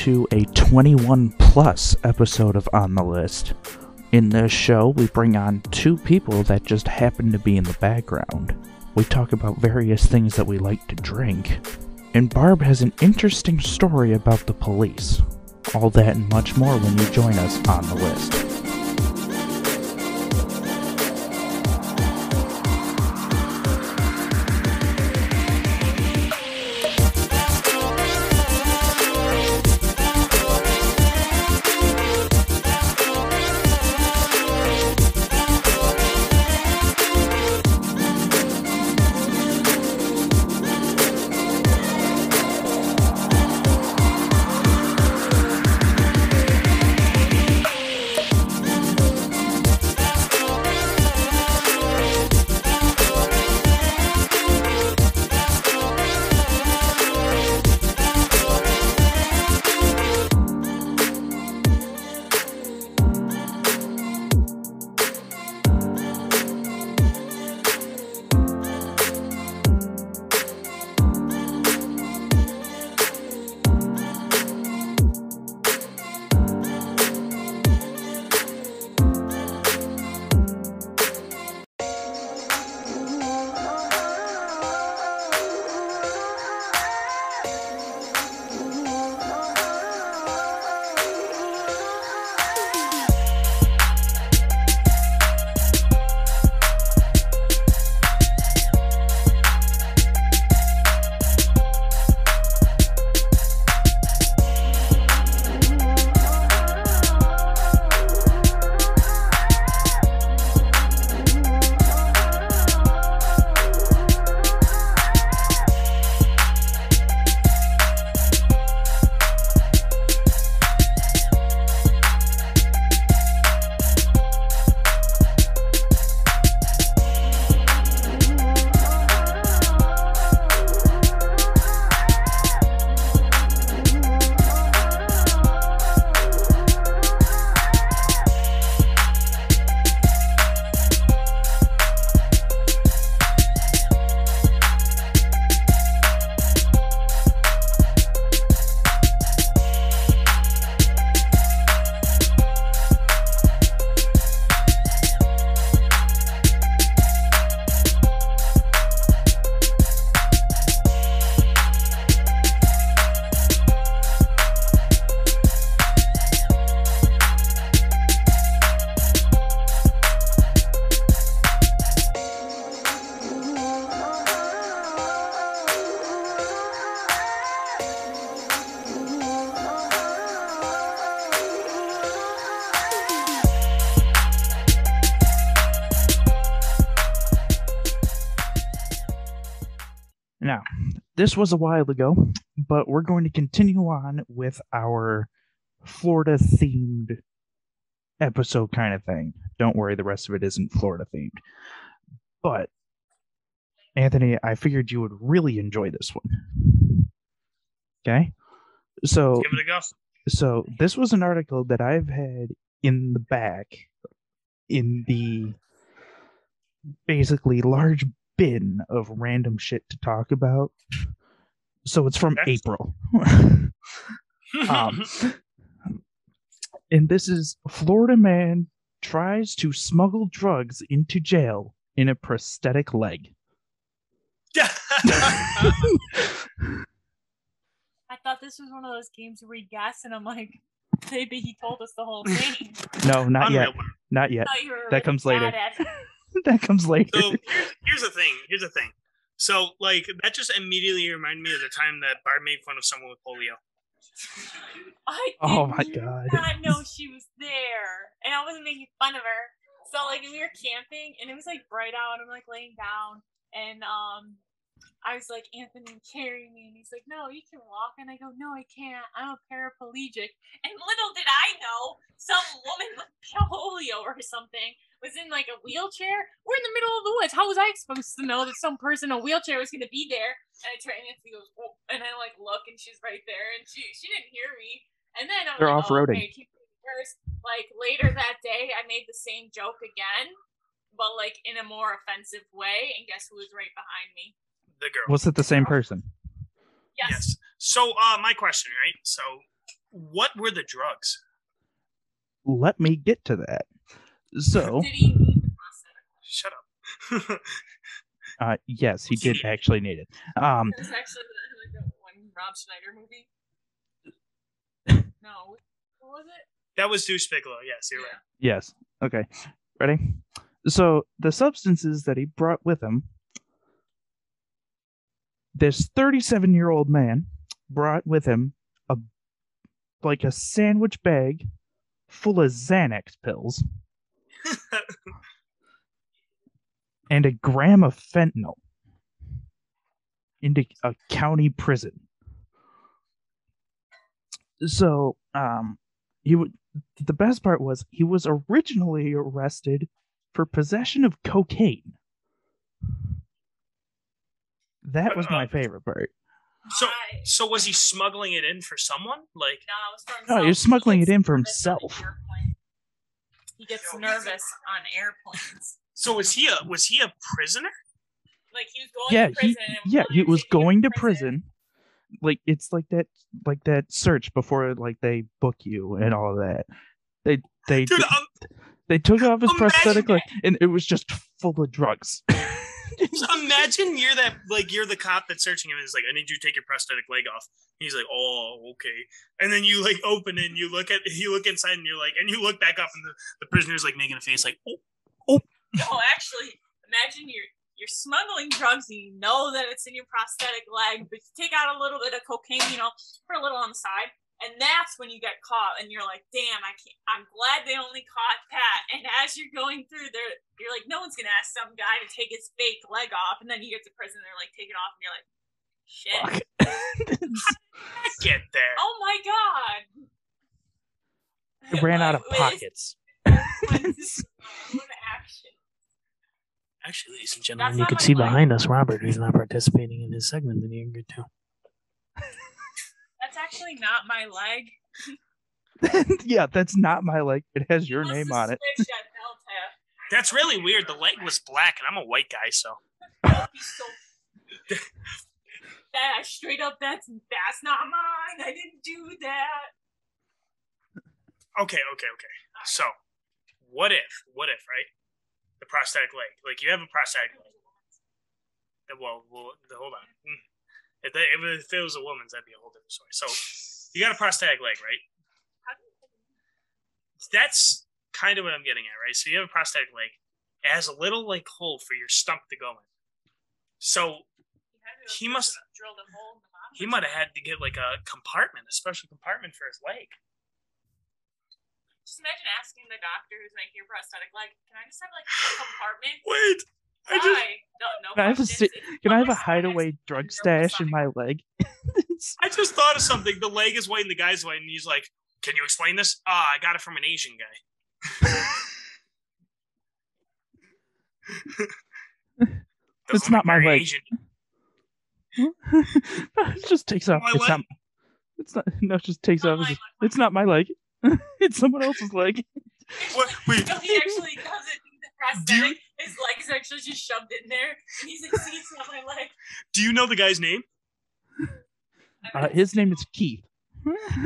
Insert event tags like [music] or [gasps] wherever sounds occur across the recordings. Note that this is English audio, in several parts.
To a 21 plus episode of On the List. In this show, we bring on two people that just happen to be in the background. We talk about various things that we like to drink. And Barb has an interesting story about the police. All that and much more when you join us on the list. This was a while ago, but we're going to continue on with our Florida themed episode kind of thing. Don't worry, the rest of it isn't Florida themed. But, Anthony, I figured you would really enjoy this one. Okay? So, Give it a go. so this was an article that I've had in the back in the basically large bin of random shit to talk about. So it's from Excellent. April. [laughs] um, and this is Florida man tries to smuggle drugs into jail in a prosthetic leg. [laughs] I thought this was one of those games where we guess, and I'm like, [laughs] maybe he told us the whole thing. no, not yet. Not yet. Thought you That really comes later. bad at it. that comes later. So here's, here's the thing. Here's the thing. So like that just immediately reminded me of the time that Barb made fun of someone with polio. [laughs] I Oh my did God. not know she was there, and I wasn't making fun of her. So like we were camping, and it was like bright out. I'm like laying down, and um, I was like, Anthony, carry me, and he's like, No, you can walk, and I go, No, I can't. I'm a paraplegic. And little did I know, some woman with polio or something was in like a wheelchair. We're in the middle of the woods. How was I supposed to know that some person in a wheelchair was going to be there? And I turn and Nancy goes, oh, and I like look, and she's right there, and she she didn't hear me. And then I was They're like, oh, off-roading. okay, moving first. Like later that day, I made the same joke again, but like in a more offensive way. And guess who was right behind me? The girl. Was it the same person? Yes. Yes. So, uh, my question, right? So, what were the drugs? Let me get to that. So, Did he need the prosthetic? Shut up. [laughs] uh, yes, he did [laughs] actually need it. Um, It actually the, like the one Rob Schneider movie. [laughs] No, what was it? that was Deuce Bigalow. Yes, you're right. Yes. Okay. Ready? So the substances that he brought with him, this 37 year old man brought with him a like a sandwich bag full of Xanax pills [laughs] and a gram of fentanyl into a county prison. So, um, he would. The best part was he was originally arrested for possession of cocaine. That was my Uh, favorite part. So, I- so was he smuggling it in for someone? Like, no, it was for No, he was smuggling it in for himself. He gets nervous on airplanes. so was he a was he a prisoner? Like he was going Yeah, to he prison. and yeah he they were was going to prison. Like it's like that like that search before like they book you and all of that. They they Dude, um, they took off his imagine prosthetic leg and it was just full of drugs. [laughs] so imagine you're that like you're the cop that's searching him. And like, I need you to take your prosthetic leg off. He's like, Oh, okay. And then you like open it and you look at you look inside and you're like, and you look back up and the, the prisoner's like making a face like, oh Oh, No, actually, imagine you're you're smuggling drugs and you know that it's in your prosthetic leg, but you take out a little bit of cocaine, you know, for a little on the side, and that's when you get caught, and you're like, "Damn, I can't." I'm glad they only caught Pat. And as you're going through there, you're like, "No one's gonna ask some guy to take his fake leg off," and then you get to prison, they're like, "Take it off," and you're like, "Shit." [laughs] [laughs] Get there. Oh my god! It ran out of pockets. [laughs] it's- What action? Actually, ladies and That's gentlemen, you can see behind us Robert, who's not participating in his segment, and you're good too. That's actually not my leg. [laughs] yeah, that's not my leg. It has your Must name on it. switched at Delta. that's really weird. The leg was black, and I'm a white guy, so That so. that straight up, that's that's not mine. I didn't do that. okay, okay, okay. So, what if, what if, right? The prosthetic leg, like you have a prosthetic leg. Well, well, hold on. Mm. If, that, if it was a woman's, that'd be a whole different story. So, you got a prosthetic leg, right? How do you That's kind of what I'm getting at, right? So you have a prosthetic leg. It has a little like hole for your stump to go in. So you He must- drilled a hole in the he might have had to get like a compartment, a special compartment for his leg. Just imagine asking the doctor who's making your prosthetic leg, "Can I just have like a [sighs] compartment?" Wait, I just no, no. Can I have a questions. si- Can I have a hideaway drug stash in my leg? [laughs] I just thought of something. The leg is white and the guy's white, and he's like, "Can you explain this?" Ah, I got it from an Asian guy. [laughs] [laughs] It's Doesn't my leg. Asian. it just takes off. My It's not. It's not. No, it just takes Not off. my It's, it's not my leg. it's someone else's leg. What? Wait. No, he actually doesn't. The Do you- prosthetic, his leg is actually just shoved in there, and he's like, "See, it's not my leg." Do you know the guy's name? Uh, his name is Keith.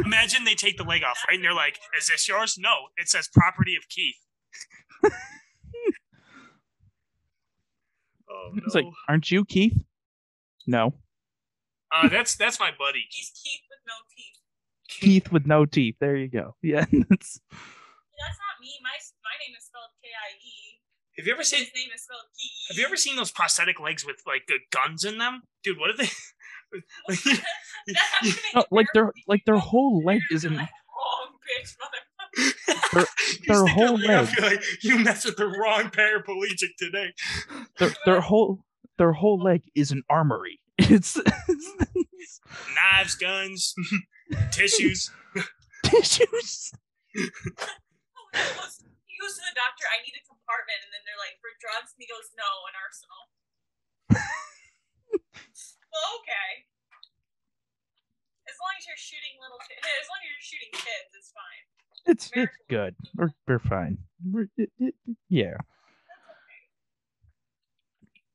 Imagine they take the leg off, right? And they're like, "Is this yours?" No, it says property of Keith. [laughs] oh no! It's like, aren't you Keith? No, uh, that's that's my buddy. He's Keith with no teeth. Keith with no teeth. There you go. [laughs] Yeah, that's That's not me. My my name is spelled K I E. Have you ever seen? His name is spelled K. Have you ever seen those prosthetic legs with like the guns in them, dude? What are they? That's [laughs] happening [laughs] no, like their like their whole leg is in. like, Wrong bitch, motherfucker. [laughs] You their whole leg up, like, you messed with the wrong paraplegic today. Their their whole their whole leg is an armory. It's, it's Knives, guns, tissues. tissues. He goes, he goes to the doctor. I need a compartment, and then they're like, for drugs, and he goes, no, an arsenal. [laughs] well, okay. As long as you're shooting little, ki- as long as you're shooting kids, it's fine. It's it's good. We're we're fine. We're, it, it, yeah.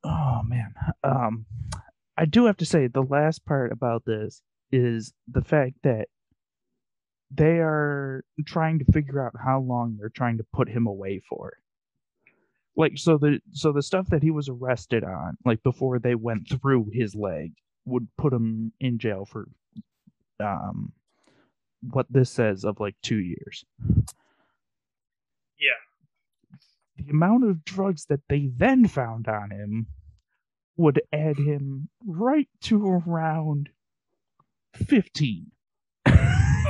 Oh man. Um, I do have to say the last part about this is the fact that they are trying to figure out how long they're trying to put him away for. Like so the so the stuff that he was arrested on, like before they went through his leg, would put him in jail for um what this says of like two years. Yeah. The amount of drugs that they then found on him would add him right to around 15. [laughs]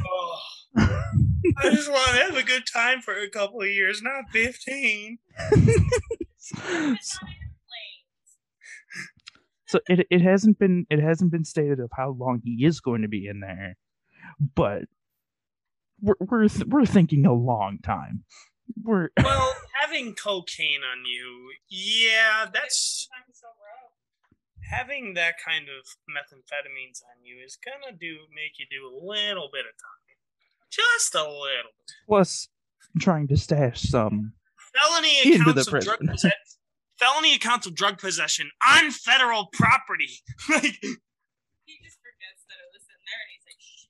Oh, [laughs] I just want to have a good time for a couple of years, not 15. [laughs] so it it hasn't been it hasn't been stated of how long he is going to be in there, but we're we're th- we're thinking a long time. We're [laughs] Well, having cocaine on you, yeah, that's having that kind of methamphetamines on you is gonna do make you do a little bit of time, just a little. plus trying to stash some. Felony Into accounts the of drug possession. Felony accounts of drug possession on federal property. [laughs] like, He just forgets that it was in there, and he's like, "Shit,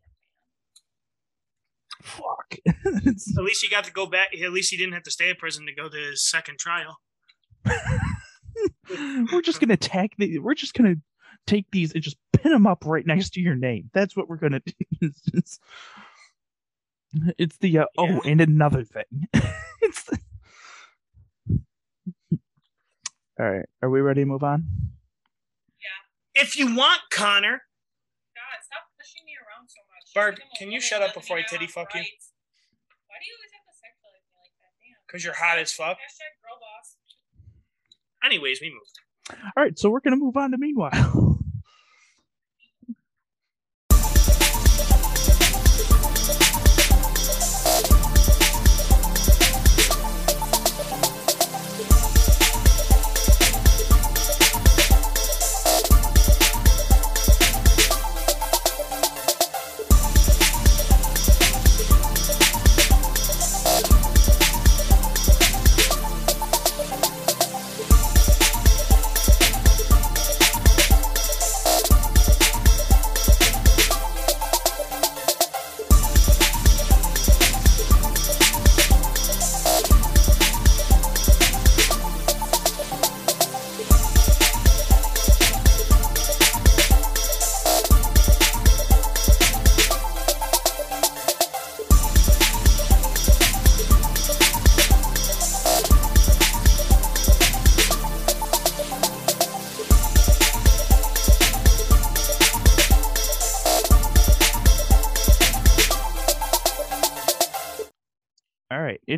man." Fuck. [laughs] At least he got to go back. At least he didn't have to stay in prison to go to his second trial. [laughs] we're just gonna tag the. We're just gonna take these and just pin them up right next to your name. That's what we're gonna do. It's, the uh, Yeah. oh, and another thing. [laughs] it's the... All right, are we ready to move on? Yeah. If you want, Connor. God, stop pushing me around so much. Barb, can you shut up before I have titty fuck you? Why do you always have to sexualize me like that? Damn. Because you're hot as fuck. Hashtag girl boss. Anyways, we moved. All right, so we're gonna move on to meanwhile. [laughs]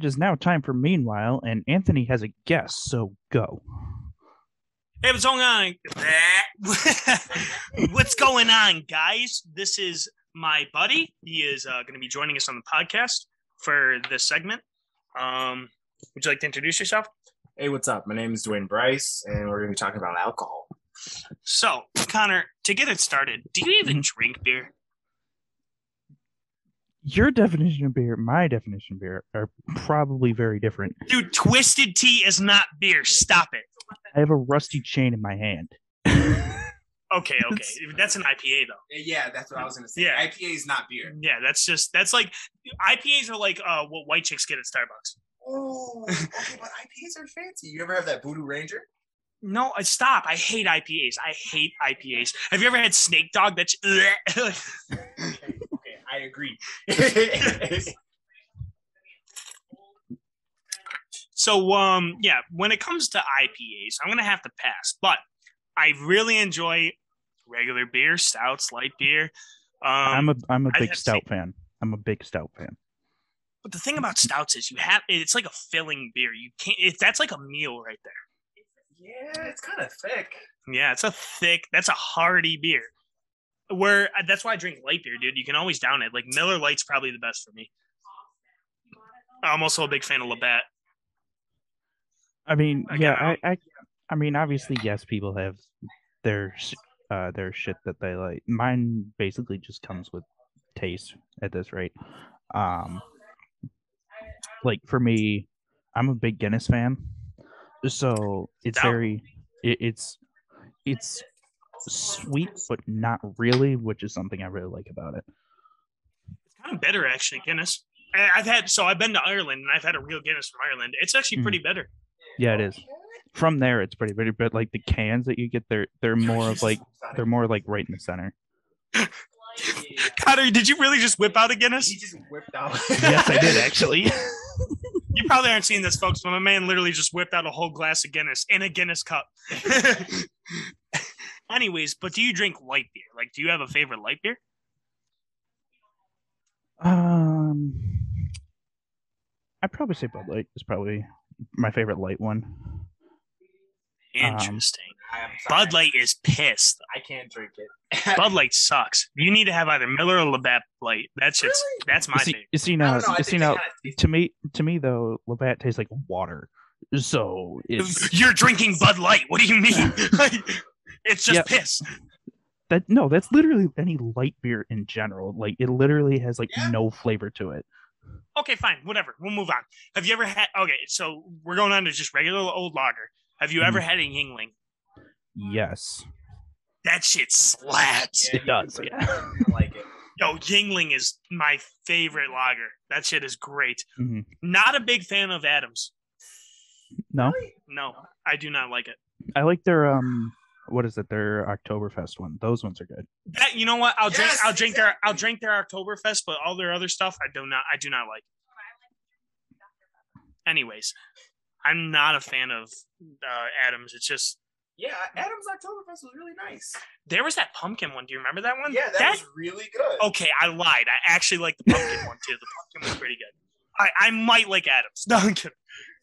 is now time for meanwhile, and Anthony has a guess, so go. Hey, what's going on? [laughs] what's going on, guys? This is my buddy. He is uh, going to be joining us on the podcast for this segment. Um, would you like to introduce yourself? Hey, what's up? My name is Dwayne Bryce, and we're going to be talking about alcohol. So, Connor, to get it started, do you even drink beer? Your definition of beer, my definition of beer, are probably very different. Dude, twisted tea is not beer. Stop it. I have a rusty chain in my hand. [laughs] Okay, okay. That's an IPA, though. Yeah, that's what I was going to say. Yeah. IPA is not beer. Yeah, that's just, that's like, IPAs are like uh, what white chicks get at Starbucks. Oh, okay, but IPAs are fancy. You ever have that Voodoo Ranger? No, I stop. I hate IPAs. I hate IPAs. Have you ever had Snake Dog? That's Okay, [laughs] okay, [laughs] I agree. [laughs] so. Um, yeah. When it comes to IPAs, I'm gonna have to pass. But I really enjoy regular beer, stouts, light beer. Um, I'm a I'm a I big stout seen- fan. I'm a big stout fan. but the thing about stouts is you have it's like a filling beer. You can't. It, that's like a meal right there. yeah, it's kind of thick. Yeah, it's a thick. That's a hearty beer. Where that's why I drink light beer, dude. You can always down it. Like Miller Lite's probably the best for me. I'm also a big fan of Labatt. I mean, I yeah, I, I I mean, obviously, yes, people have their uh their shit that they like. Mine basically just comes with taste at this rate. Um, like for me, I'm a big Guinness fan, so it's very it, it's it's sweet, but not really, which is something I really like about it. It's kind of better actually, Guinness. I- I've had so I've been to Ireland and I've had a real Guinness from Ireland. It's actually Mm. pretty better. Yeah, it is. From there, it's pretty pretty, but like the cans that you get, they're they're more of like they're more like right in the center. [laughs] Connor, did you really just whip out a Guinness? He just whipped out. yes, I did actually. [laughs] You probably aren't seeing this, folks, but my man literally just whipped out a whole glass of Guinness in a Guinness cup. [laughs] Anyways, but do you drink light beer? Like, do you have a favorite light beer? um, I'd probably say Bud Light is probably my favorite light one. Interesting. I'm. Bud Light is pissed. I can't drink it. [laughs] Bud Light sucks. You need to have either Miller or Labatt Light. That's just that's my You see, favorite. you see now, don't know, I you see now. To me, to me though, Labatt tastes like water. So it's [laughs] You're drinking Bud Light. What do you mean? [laughs] Like, it's just Yeah. piss. that no, that's literally any light beer in general. Like it literally has like Yeah. no flavor to it. Okay, fine, whatever. We'll move on. Have you ever had? Okay, so we're going on to just regular old lager. Have you ever had a Yuengling? Yes, That shit slaps. Yeah, it does. Yeah. I like it. [laughs] Yo, Yuengling is my favorite lager. That shit is great. Mhm. Not a big fan of Adams. No, No, I do not like it. I like their um. What is it? Their Oktoberfest one. Those ones are good. That you know what? I'll drink. Yes, I'll drink their. I'll drink their Oktoberfest, but all their other stuff, I do not. I do not like. Anyways, I'm not a fan of uh, Adams. It's just Yeah, Adam's Oktoberfest was really nice. there was that pumpkin one. Do you remember that one? Yeah, that, was really good. okay. I lied. I actually like the pumpkin one too. The pumpkin was pretty good. I I might like Adams. No, I'm kidding.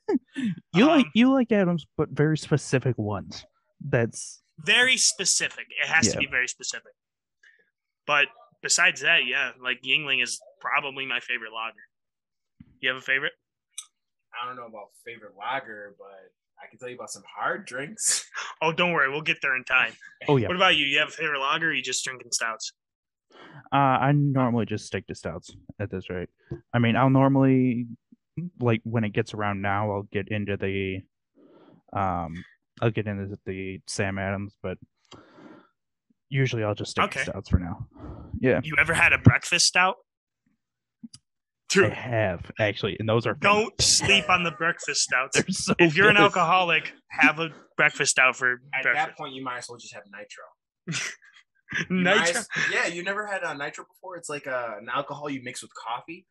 [laughs] You like Um, you like Adams, but very specific ones. That's very specific. It has to be very specific. But besides that, yeah, like Yuengling is probably my favorite lager. You have a favorite? I don't know about favorite lager, but I can tell you about some hard drinks. [laughs] Oh, don't worry, we'll get there in time. [laughs] oh yeah. What about you? You have a favorite lager? Or you just drinking stouts? Uh, I normally just stick to stouts at this rate. I mean, I'll normally like when it gets around now, I'll get into the um, I'll get into the Sam Adams, but usually I'll just stick Okay. to stouts for now. Yeah, You ever had a breakfast stout? I Dude, have actually, and those are don't sleep on the breakfast stouts. [laughs] So If you're an alcoholic, have a breakfast stout for At breakfast. that point, you might as well just have nitro. [laughs] Nitro. as- yeah, you never had a nitro before. It's like uh, an alcohol you mix with coffee.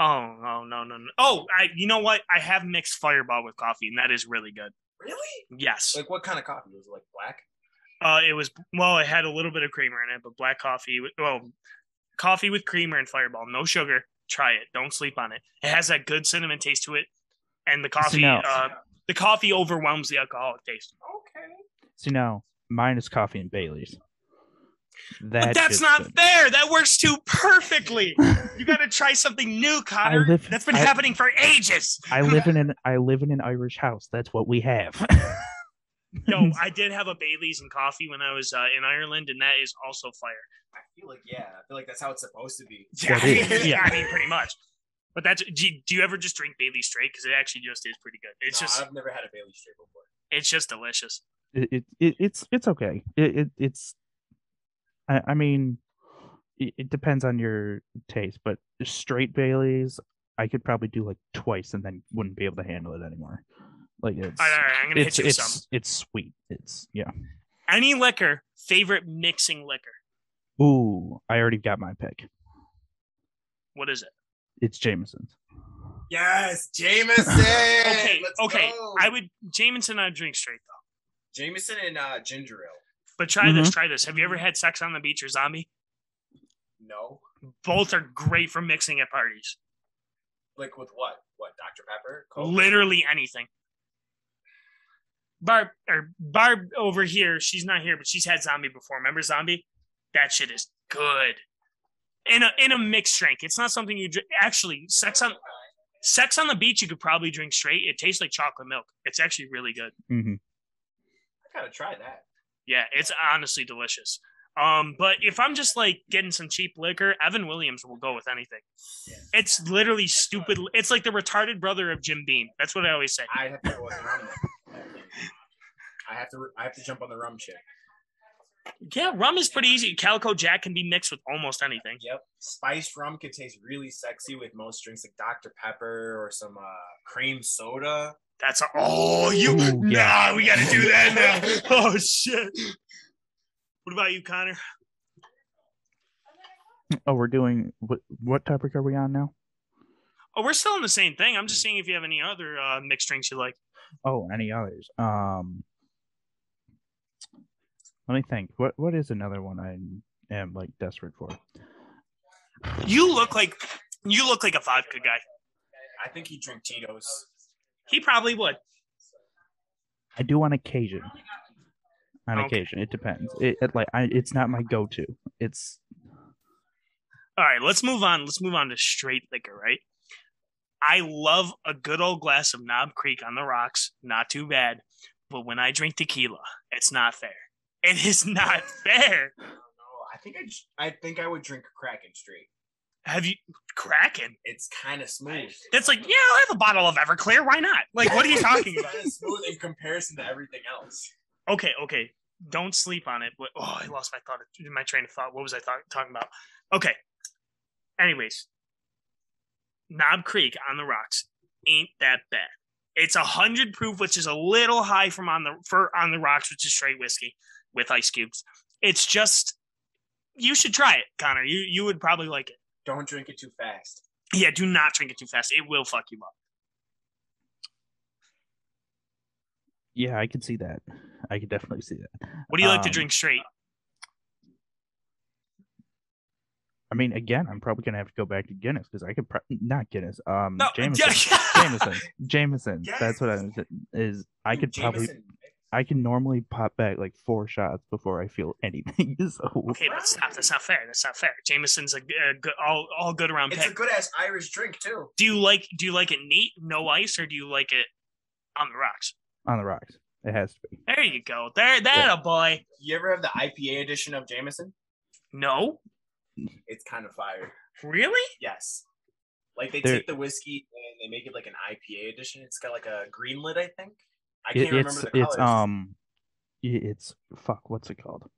Oh, oh no, no, no. Oh, I. You know what? I have mixed Fireball with coffee, and that is really good. Really? Yes. Like what kind of coffee was it? Like black? Uh, it was well, it had a little bit of creamer in it, but black coffee. with- Well, coffee with creamer and Fireball, no sugar. Try it. Don't sleep on it. It has that good cinnamon taste to it, and the coffee. now- uh, the coffee overwhelms the alcoholic taste. Okay. See now, mine is coffee and Bailey's. But That that's not good. fair. That works too perfectly. You got to try something new, Connor. live- that's been I- happening for ages. I live in [laughs] an I live in an Irish house. That's what we have. no, [laughs] I did have a Bailey's and coffee when I was uh, in Ireland, and that is also fire. I feel like yeah. I feel like that's how it's supposed to be. [laughs] Yeah, That is, yeah. yeah. I mean, pretty much. But that's do you, do you ever just drink Bailey straight? Because it actually just is pretty good. It's No, just I've never had a Bailey straight before. it's just delicious. it, it, it it's it's okay. It, it it's I, I mean it, it depends on your taste, but straight Baileys I could probably do like twice and then wouldn't be able to handle it anymore. Like it's All right, all right, I'm gonna it's hit you it's some. it's sweet. It's yeah. Any liquor, favorite mixing liquor. Ooh, I already got my pick. What is it? It's Jameson's. Yes, Jameson. [laughs] Okay, Let's okay. go. I would Jameson. I drink straight though. Jameson and uh, ginger ale. But try this. Mhm. Try this. Have you ever had sex on the beach or zombie? No. Both are great for mixing at parties. Like with what? What? Dr Pepper? Coke? Literally anything. Barb or Barb over here, she's not here, but she's had zombie before. Remember zombie? That shit is good. In a in a mixed drink. It's not something you drink. Actually, sex on sex on the beach you could probably drink straight. It tastes like chocolate milk. It's actually really good. hmm I gotta try that. Yeah, it's honestly delicious. Um, but if I'm just like getting some cheap liquor, Evan Williams will go with anything. It's literally stupid. It's like the retarded brother of Jim Beam. That's what I always say. I have to go with rum. I have to. I have to jump on the rum shit. Yeah, rum is pretty easy. Calico Jack can be mixed with almost anything. Yep. Spiced rum could taste really sexy with most drinks like Dr. Pepper or some uh, cream soda. That's all oh you Ooh, yeah. nah we gotta do that now. [laughs] oh shit. What about you, Connor? Oh, we're doing what? What topic are we on now? Oh, we're still in the same thing. I'm just seeing if you have any other uh, mixed drinks you like. Oh, any others? Um, let me think. What What is another one I am like desperate for? You look like you look like a vodka guy. I think he'd drink Tito's. He probably would. I do on occasion. On Okay. occasion, it depends. It, it like I, it's not my go-to. It's All right, let's move on. Let's move on to straight liquor, right? I love a good old glass of Knob Creek on the rocks. Not too bad. But when I drink tequila, it's not fair. It is not [laughs] fair. I don't know. I think I, j- I think I would drink Kraken straight. Have you Kraken? It's kind of smooth. It's like, yeah, I'll have a bottle of Everclear. Why not? Like, what are you [laughs] talking about? Smooth in comparison to everything else. Okay, okay. Don't sleep on it. But, oh, I lost my thought, my train of thought. What was I thought, talking about? Okay. Anyways, Knob Creek on the rocks ain't that bad. It's a hundred proof, which is a little high from on the for on the rocks, which is straight whiskey with ice cubes. It's just you should try it, Connor. You you would probably like it. Don't drink it too fast. Yeah, do not drink it too fast. It will fuck you up. yeah, I can see that. I can definitely see that. What do you like to Um, drink straight? I mean, again, I'm probably gonna have to go back to Guinness because I could pro- not Guinness. Um, No, [laughs] Jameson. Jameson. Jameson. Yes. That's what I was. Is I Dude, could probably Jameson, I can normally pop back like four shots before I feel [laughs] anything. so Okay, but stop. That's not fair. That's not fair. Jameson's a, a good, all all good around It's pick. a good ass Irish drink too. do you like do you like it neat, no ice, or do you like it on the rocks? on the rocks, it has to be. There you go. There, that a boy. You ever have the IPA edition of Jameson? No, It's kind of fire. really? Yes. Like they There- take the whiskey and they make it like an IPA edition. It's got like a green lid, I think. I can't it's remember the it's um, it's fuck. What's it called?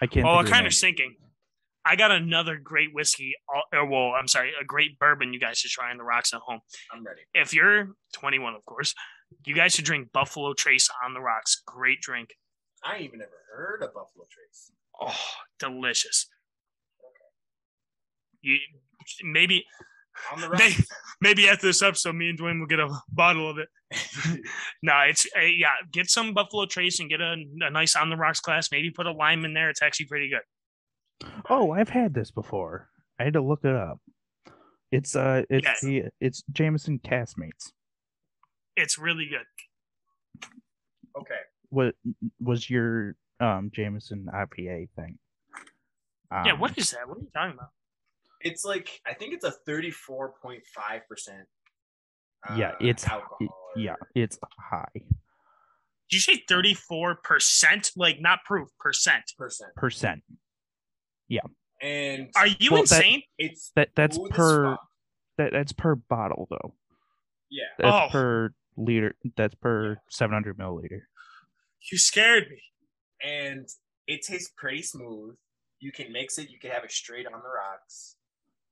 I can't. Oh, I'm kind of sinking. I got another great whiskey. uh, Or, well, I'm sorry, a great bourbon. You guys should try on the rocks at home. I'm ready. If you're 21, of course, you guys should drink Buffalo Trace on the rocks. Great drink. I ain't even ever heard of Buffalo Trace. Oh, delicious. You maybe On the [laughs] They- maybe after this episode, me and Dwayne will get a bottle of it. [laughs] no, it's uh, yeah. Get some Buffalo Trace and get a, a nice on the rocks glass. Maybe put a lime in there. It's actually pretty good. Oh, I've had this before. I had to look it up. It's uh, it's Yes. the it's Jameson Caskmates. It's really good. okay. What was your um Jameson IPA thing? yeah, Um, what is that? What are you talking about? It's like I think it's a 34.5 percent. Uh, yeah, it's- alcohol. it- or- yeah, it's high Did you say thirty four percent? Like not proof percent? percent. percent. Yeah. And Are you Well, that- insane? it's That that's per that that's per bottle though. Yeah. That's Oh. per liter. That's per seven hundred milliliter. You scared me. And it tastes pretty smooth. You can mix it. You can have it straight on the rocks.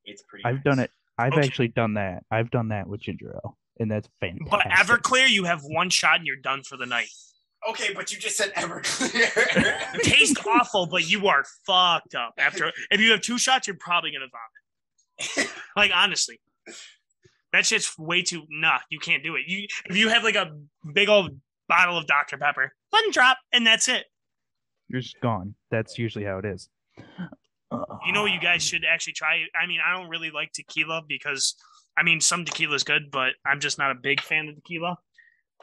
It's pretty. I've done it. I've Okay. actually done that. I've done that with ginger ale, and that's fantastic. But Everclear, you have one shot and you're done for the night. Okay, but you just said Everclear. [laughs] [laughs] Taste awful, but you are fucked up. After if you have two shots, you're probably gonna vomit. [laughs] Like honestly, that shit's way too. Nah, you can't do it. You if you have like a big old bottle of Dr Pepper, one drop, and that's it. You're just gone. That's usually how it is. Uh-huh. You know, you guys should actually try. I mean, I don't really like tequila because I mean some tequila is good, but I'm just not a big fan of tequila.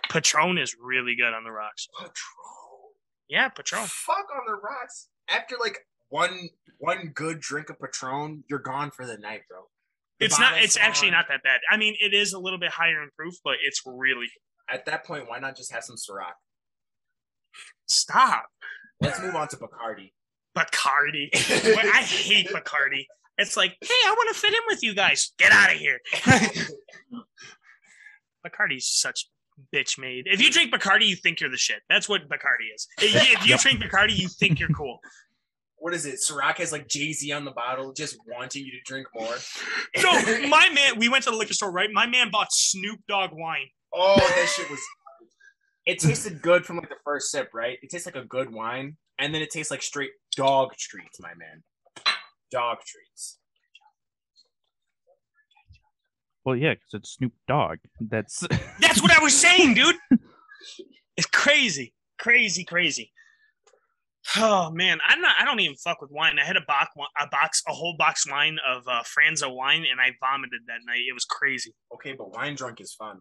Patron is really good on the rocks. Patron. Yeah, Patron. Fuck on the rocks. After like one one good drink of Patron, you're gone for the night, bro. The It's not. It's actually not that bad. I mean, it is a little bit higher in proof, but it's really At that point, why not just have some Ciroc? stop. Let's move on to Bacardi. Bacardi. [laughs] I hate Bacardi. It's like, hey, I want to fit in with you guys. Get out of here. [laughs] Bacardi's such bitch made. If you drink Bacardi, you think you're the shit. That's what Bacardi is. If you, if you Yep. drink Bacardi, you think you're cool. [laughs] What is it? Ciroc has like Jay Z on the bottle, just wanting you to drink more. No, my man, we went to the liquor store, right? My man bought Snoop Dogg wine. Oh, that shit was. It tasted good from like the first sip, right? It tastes like a good wine, and then it tastes like straight dog treats, my man. Dog treats. Well, yeah, because it's Snoop Dogg. That's [laughs] That's what I was saying, dude. It's crazy, crazy, crazy. Oh man, I'm not. I don't even fuck with wine. I had a box, a box, a whole box wine of uh, Franzia wine, and I vomited that night. It was crazy. Okay, but wine drunk is fun.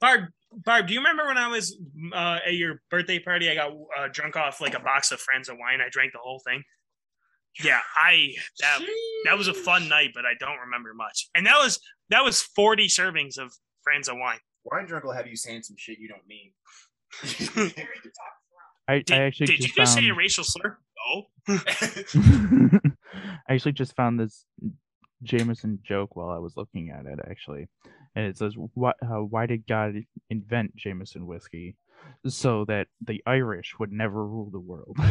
Barb, Barb, do you remember when I was uh, at your birthday party? I got uh, drunk off like a box of Franzia wine. I drank the whole thing. Yeah, I that that was a fun night, but I don't remember much. And that was that was 40 servings of Franzia wine. Wine drunk will have you saying some shit you don't mean. [laughs] I, Did, I actually did you just just found, say a racial slur? No. [laughs] [laughs] I actually just found this Jameson joke while I was looking at it actually, and it says, "What? Uh, why did God invent Jameson whiskey? So that the Irish would never rule the world." [laughs]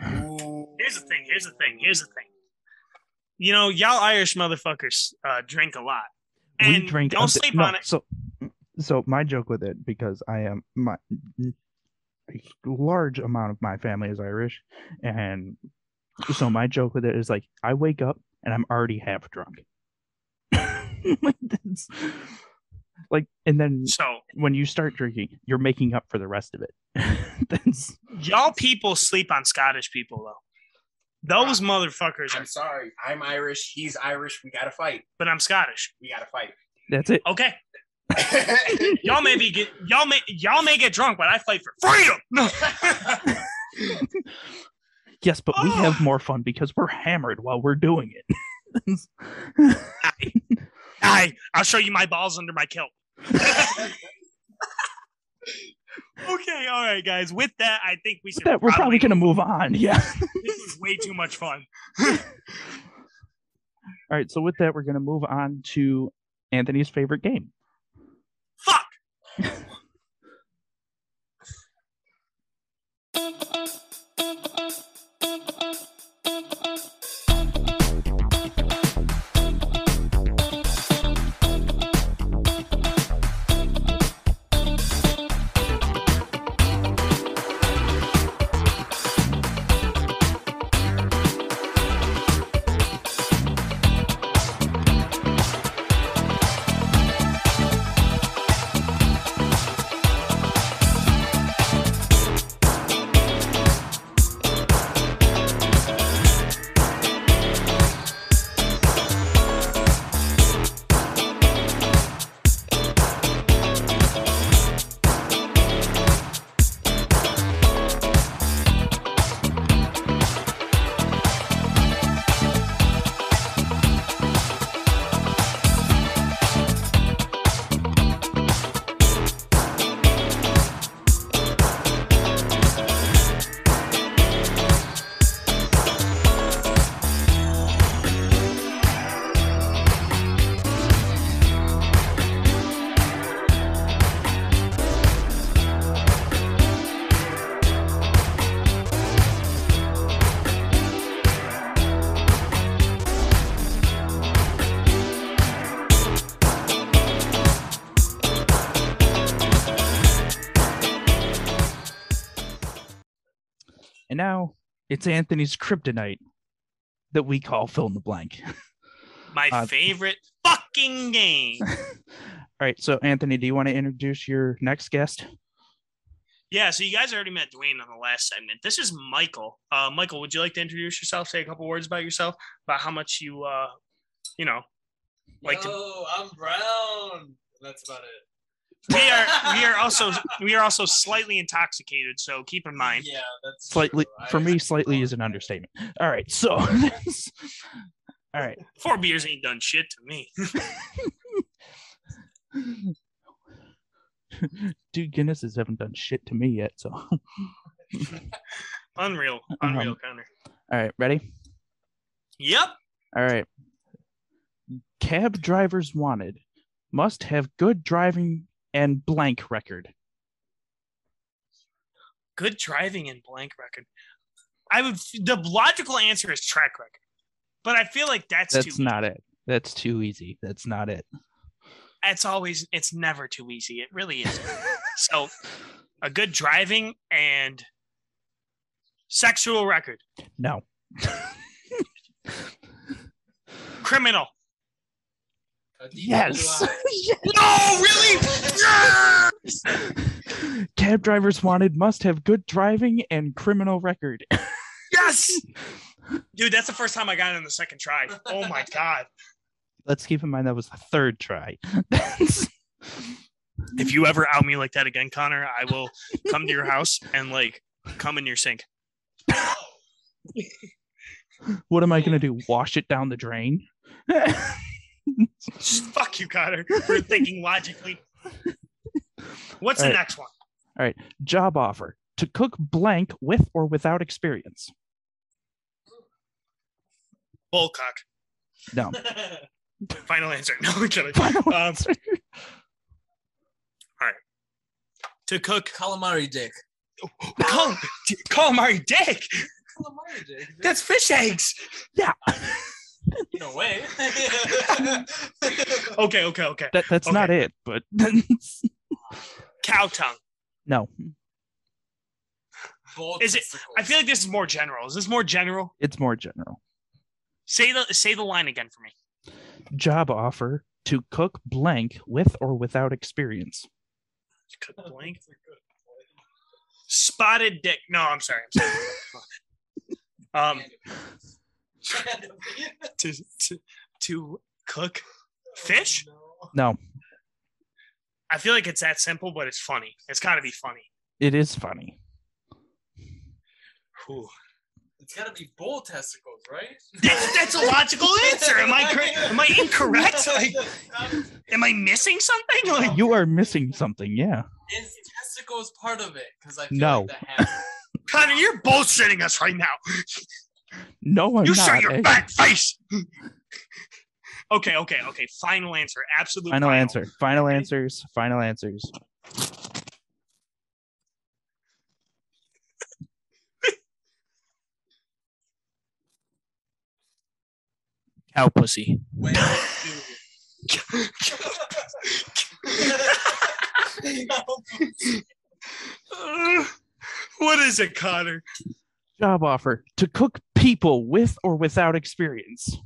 Here's the thing. Here's the thing. Here's the thing. You know, y'all Irish motherfuckers uh, drink a lot, we and drink. don't sleep no, on it. So, so my joke with it because I am my a large amount of my family is Irish, and so my joke with it is like I wake up and I'm already half drunk. [laughs] like, that's- like, and then So when you start drinking, you're making up for the rest of it. [laughs] that's y'all people sleep on Scottish people though. Those ah, motherfuckers. I'm Are, sorry. I'm Irish. He's Irish. We gotta fight. but I'm Scottish. We gotta fight. that's it. Okay, [laughs] y'all may be get y'all may y'all may get drunk, but I fight for freedom. No. Yes, but we have [sighs] more fun because we're hammered while we're doing it. [laughs] Aye. Aye, I'll show you my balls under my kilt. [laughs] okay, all right, guys. With that, I think we should. That, we're probably gonna move on. Yeah. This is way too much fun. [laughs] All right, so with that, we're gonna move on to Anthony's favorite game. Fuck. It's Anthony's kryptonite that we call fill in the blank. [laughs] My Uh, favorite fucking game. [laughs] All right, so Anthony, do you want to introduce your next guest? Yeah, so you guys already met Dwayne on the last segment. This is Michael. Uh, Michael, would you like to introduce yourself? Say a couple words about yourself, about how much you, uh, you know, like to Yo, I'm brown. That's about it. We are we are also we are also slightly intoxicated so keep in mind Yeah, that's Slightly true. for I- me, I- slightly is an understatement. All right, so [laughs] all right. four beers ain't done shit to me [laughs] Dude, Guinnesses haven't done shit to me yet. So, unreal [laughs] unreal Um, connor right, ready? yep All right. Cab drivers wanted. must have good driving and blank record. Good driving and blank record. I would. The logical answer is track record, but I feel like that's That's too. not it. That's too easy. That's not it. It's always. It's never too easy. It really is. [laughs] so, a good driving and sexual record. No. Criminal. A Yes. [laughs] No, really? Yes! [laughs] Cab drivers wanted must have good driving and criminal record. [laughs] Yes! Dude, that's the first time I got it in the second try. Oh my god. Let's keep in mind that was the third try. If you ever out me like that again, Connor, I will come to your house and like come in your sink. what am I gonna do? Wash it down the drain? Just fuck you, Connor, for thinking logically. What's the Alright. next one? All right. Job offer to cook blank with or without experience. Bullcock. No. [laughs] Final answer. No, I'm kidding. Final Um, answer. All right. To cook Calamari dick. [gasps] Cal- calamari dick. Calamari dick. That's fish eggs. yeah. [laughs] No way. [laughs] Okay, okay, okay. That, that's not it, but [laughs] Cow tongue. no, Bull Is it- I feel like this is more general. Is this more general? it's more general. Say the say the line again for me. Job offer to cook blank with or without experience. Cook blank. Spotted dick. No, I'm sorry. I'm sorry. [laughs] um, [laughs] to, to to cook fish. Oh, no, I feel like it's that simple, but it's funny. It's got to be funny. it is funny. Whew. It's gotta be bull testicles, right? [laughs] That's, that's a logical answer. Am I correct? Am I incorrect? [laughs] Like, am I missing something? Like, You are missing something. Yeah. Is testicles part of it? Because I feel No. like that Connor, you're bullshitting us right now. No, I'm you not. show your fat face. [laughs] okay, okay, okay. Final answer. Absolute Final answer. Final answers. Final answers. Cow pussy. Uh, [laughs] [laughs] what is it, Connor? Job offer to cook people with or without experience.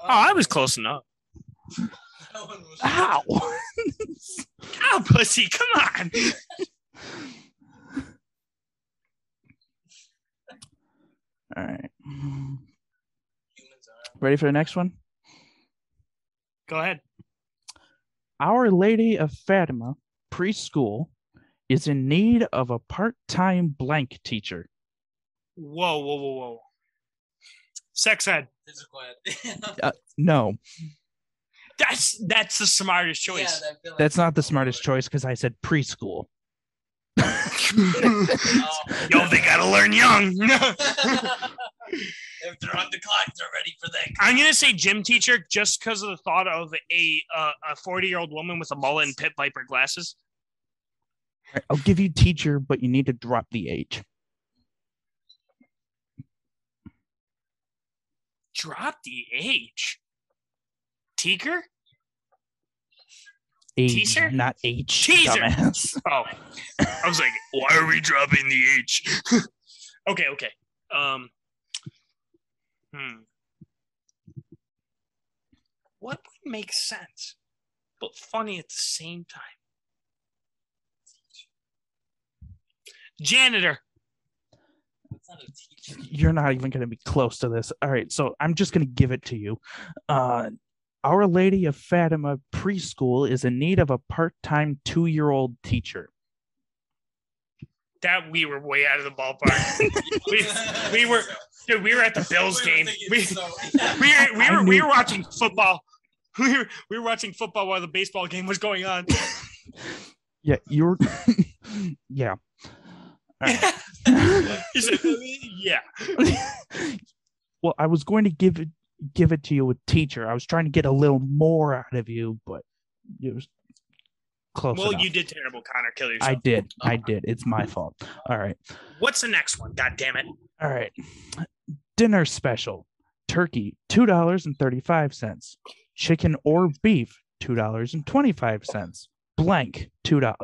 Oh, I was close enough. How? Cow pussy, come on. All right. Ready for the next one? Go ahead. Our Lady of Fatima preschool is in need of a part-time blank teacher. Whoa, whoa, whoa, whoa. Sex ed. Physical ed. [laughs] Uh, no, That's that's the smartest choice. Yeah, I like- that's not the smartest choice because I said preschool. Oh. [laughs] Yo, they gotta learn young. [laughs] if they're on the clock, they're ready for that. I'm gonna say gym teacher just because of the thought of a uh, a 40 year old woman with a mullet and pit viper glasses. All right, I'll give you teacher, but you need to drop the age. Drop the H. Teacher? Age, Teacher? not H. Teaser. dumbass. [laughs] Oh, I was like, why are we dropping the H? [laughs] okay, okay. Um, hmm. What would make sense, but funny at the same time? Janitor. That's not a teacher. You're not even going to be close to this. All right, so I'm just going to give it to you. Uh, Our Lady of Fatima preschool is in need of a part-time two-year-old teacher. That we were way out of the ballpark. [laughs] we, we were, dude. We were at the Bills game. [laughs] We, we were we were we were watching football. [laughs] We were we were watching football while the baseball game was going on. Yeah, you're. yeah. Right. He said, yeah. [laughs] well, I was going to give it give it to you with teacher. I was trying to get a little more out of you, but It was close well, enough. you did terrible, Connor. Kill yourself. I did. I did. It's my fault. All right. What's the next one? God damn it. All right. Dinner special. Turkey, $2.35. Chicken or beef, $2.25. Blank, $2.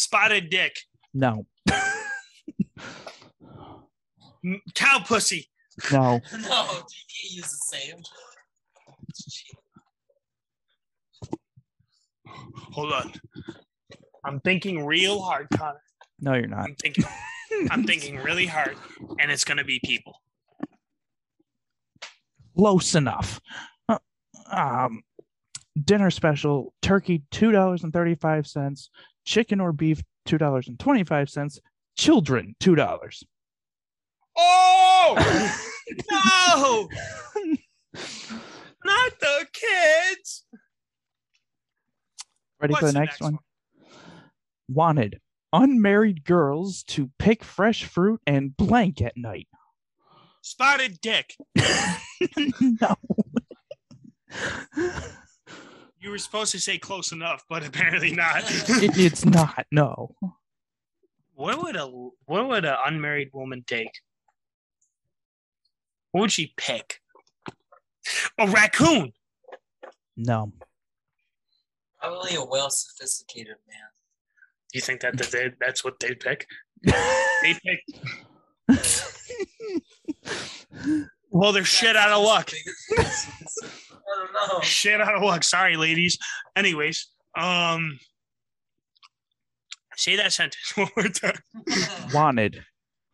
Spotted dick. No. Cow pussy. No. [laughs] no, you can't use the same. Hold on. I'm thinking real hard, Connor. No, you're not. I'm thinking. I'm thinking really hard, and it's gonna be people. Close enough. Uh, Um, dinner special. Turkey, $2.35. Chicken or beef, $2.25. Children, $2. Oh [laughs] no! [laughs] Not the kids. Ready for What's the next, one? Wanted unmarried girls to pick fresh fruit and blank at night. Spotted dick. [laughs] no. You were supposed to say close enough, but [laughs] apparently not. It, it's not. No. what would a what would an unmarried woman take? What would she pick? A raccoon. No. Probably a well sophisticated man. Do you think that, that they, that's what they'd pick? They [laughs] pick. Well, they're shit out of luck. [laughs] I don't know. Shit out of luck. Sorry, ladies. Anyways, um, say that sentence [laughs] one more time. [laughs] Wanted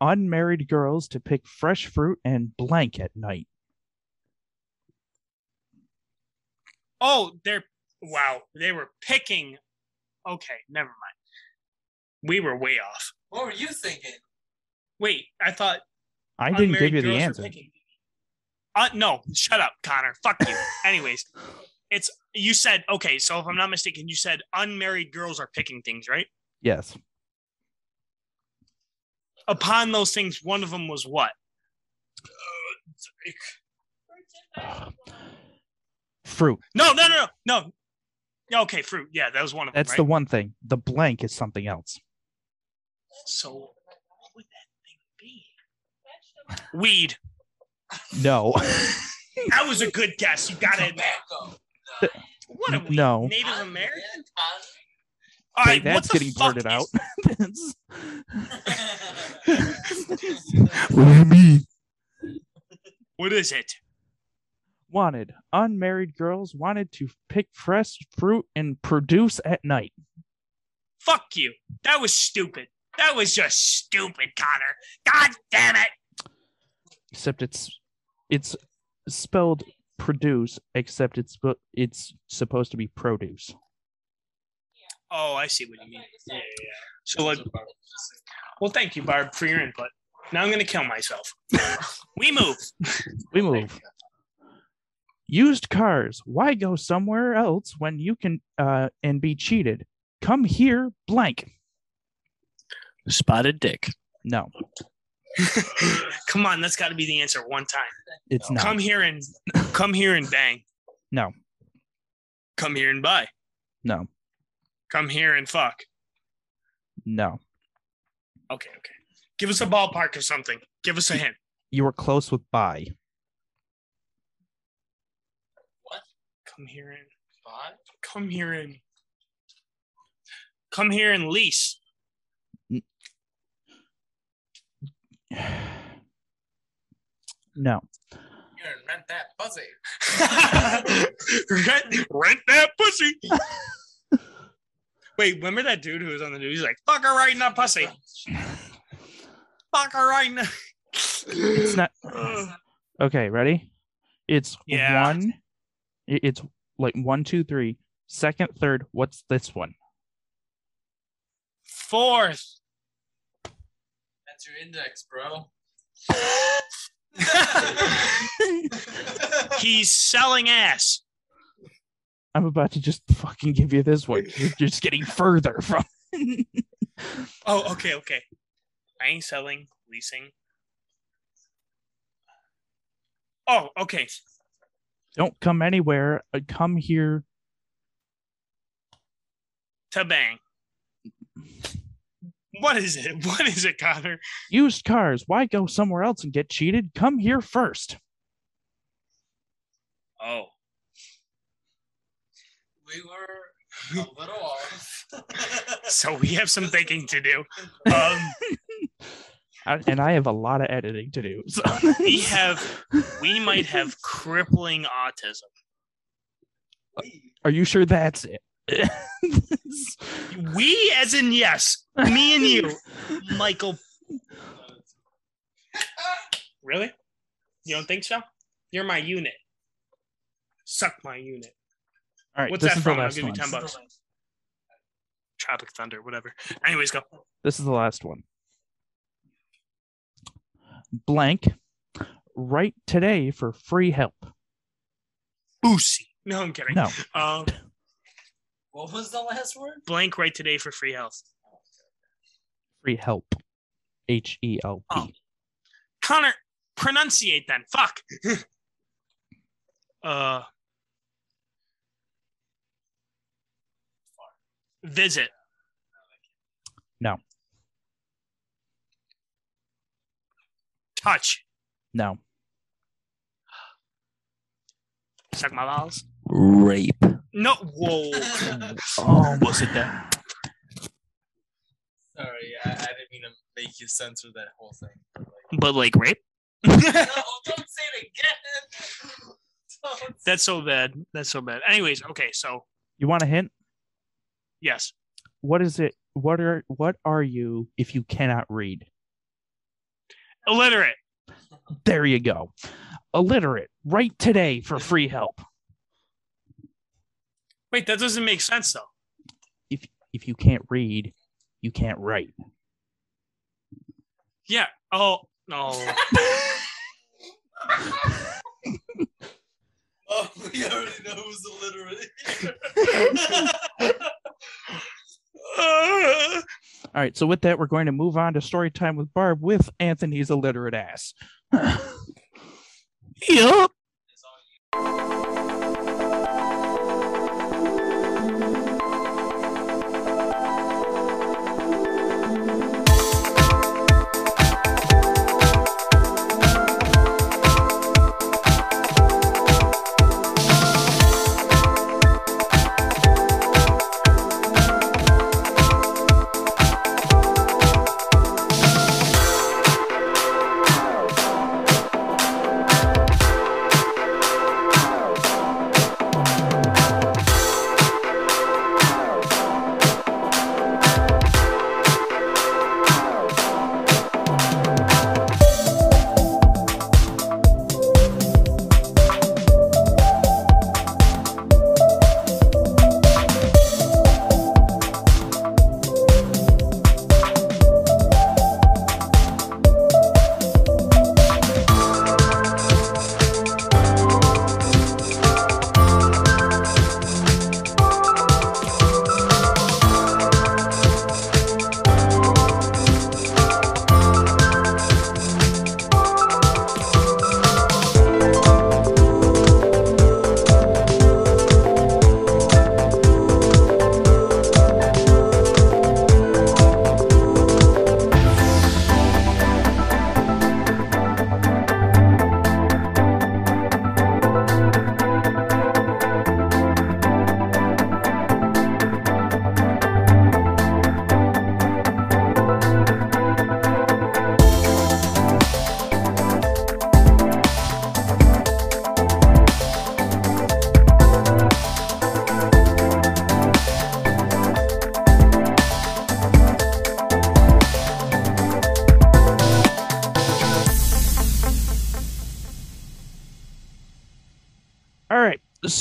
unmarried girls to pick fresh fruit and blank at night. Oh, they're wow. They were picking. Okay, never mind. We were way off. what were you thinking? Wait, I thought I didn't give you the answer. picking. Uh, no, shut up, Connor. Fuck you. Anyways, it's you said okay. So if I'm not mistaken, you said unmarried girls are picking things, right? Yes. Upon those things, one of them was what? Fruit. No, no, no, no, no. Okay, fruit. Yeah, that was one of them. That's right? the one thing. The blank is something else. So what would that thing be? Weed. No. That was a good guess. You got it. What are we? No. Native American? All Hey, right, what that's getting blurted out. What do you mean? What is it? Wanted unmarried girls wanted to pick fresh fruit and produce at night. Fuck you. That was stupid. That was just stupid, Connor. God damn it. Except it's it's spelled produce, except it's sp- it's supposed to be produce. Oh, I see what you mean. Yeah, yeah, yeah. So, like, well, thank you, Barb, for your input. Now I'm gonna kill myself. we move. [laughs] We move. Used cars. Why go somewhere else when you can uh and be cheated? Come here, blank. Spotted dick. No, [laughs] Come on, that's got to be the answer one time. it's not. Come here and come here and bang. No. Come here and buy. No, Come here and fuck. no. Okay, okay. Give us a ballpark or something. Give us a hint. You were close with buy. What? Come here and buy. come here and come here and lease. No. You're gonna rent that pussy. [laughs] rent, rent that pussy. Wait, remember that dude who was on the news? He's like, fuck her right in the pussy. Fuck her right in the. It's not okay. Ready? It's Yeah. one. It's like one, two, three. Second, third. What's this one? Fourth. That's your index, bro. [laughs] He's selling ass. I'm about to just fucking give you this one. You're just getting further from. [laughs] Oh, okay, okay. I ain't selling, leasing. Oh, okay. Don't come anywhere. Uh, Come here. To bang. What is it? [laughs] What is it, Connor? Used cars. Why go somewhere else and get cheated? Come here first. Oh. We were a little off. [laughs] So we have some thinking to do. Um, [laughs] and I have a lot of editing to do. So. we have, we might have crippling autism. Are you sure that's it? We, as in yes, me and you, [laughs] Michael. Really? You don't think so? You're my unit. Suck my unit. All right. What's this that is the from? I'll last give you one. 10 bucks. Tropic Thunder, whatever. Anyways, go. This is the last one. Blank. Write today for free help. Boosie. No, I'm kidding. No. Um, What was the last word? blank right today for free health. Free help. H E L P. Oh. Connor, pronunciate then. Fuck. [laughs] uh. Visit. No. Touch. No. Suck my balls. Rape. No. Whoa. [laughs] Oh, Was it that? Sorry, I, I didn't mean to make you censor that whole thing. but, like- But like rape. no, don't [laughs] say it again. [laughs] Don't That's so bad. That's so bad. Anyways, okay. So You want a hint? yes, What is it? What are what are you if you cannot read? illiterate. There you go. Illiterate. Write today for free help. Wait, that doesn't make sense though. If if you can't read, you can't write. Yeah. Oh no. [laughs] Oh, we already know who's illiterate. [laughs] All right, so with that, we're going to move on to story time with Barb with Anthony's illiterate ass. [laughs] yup.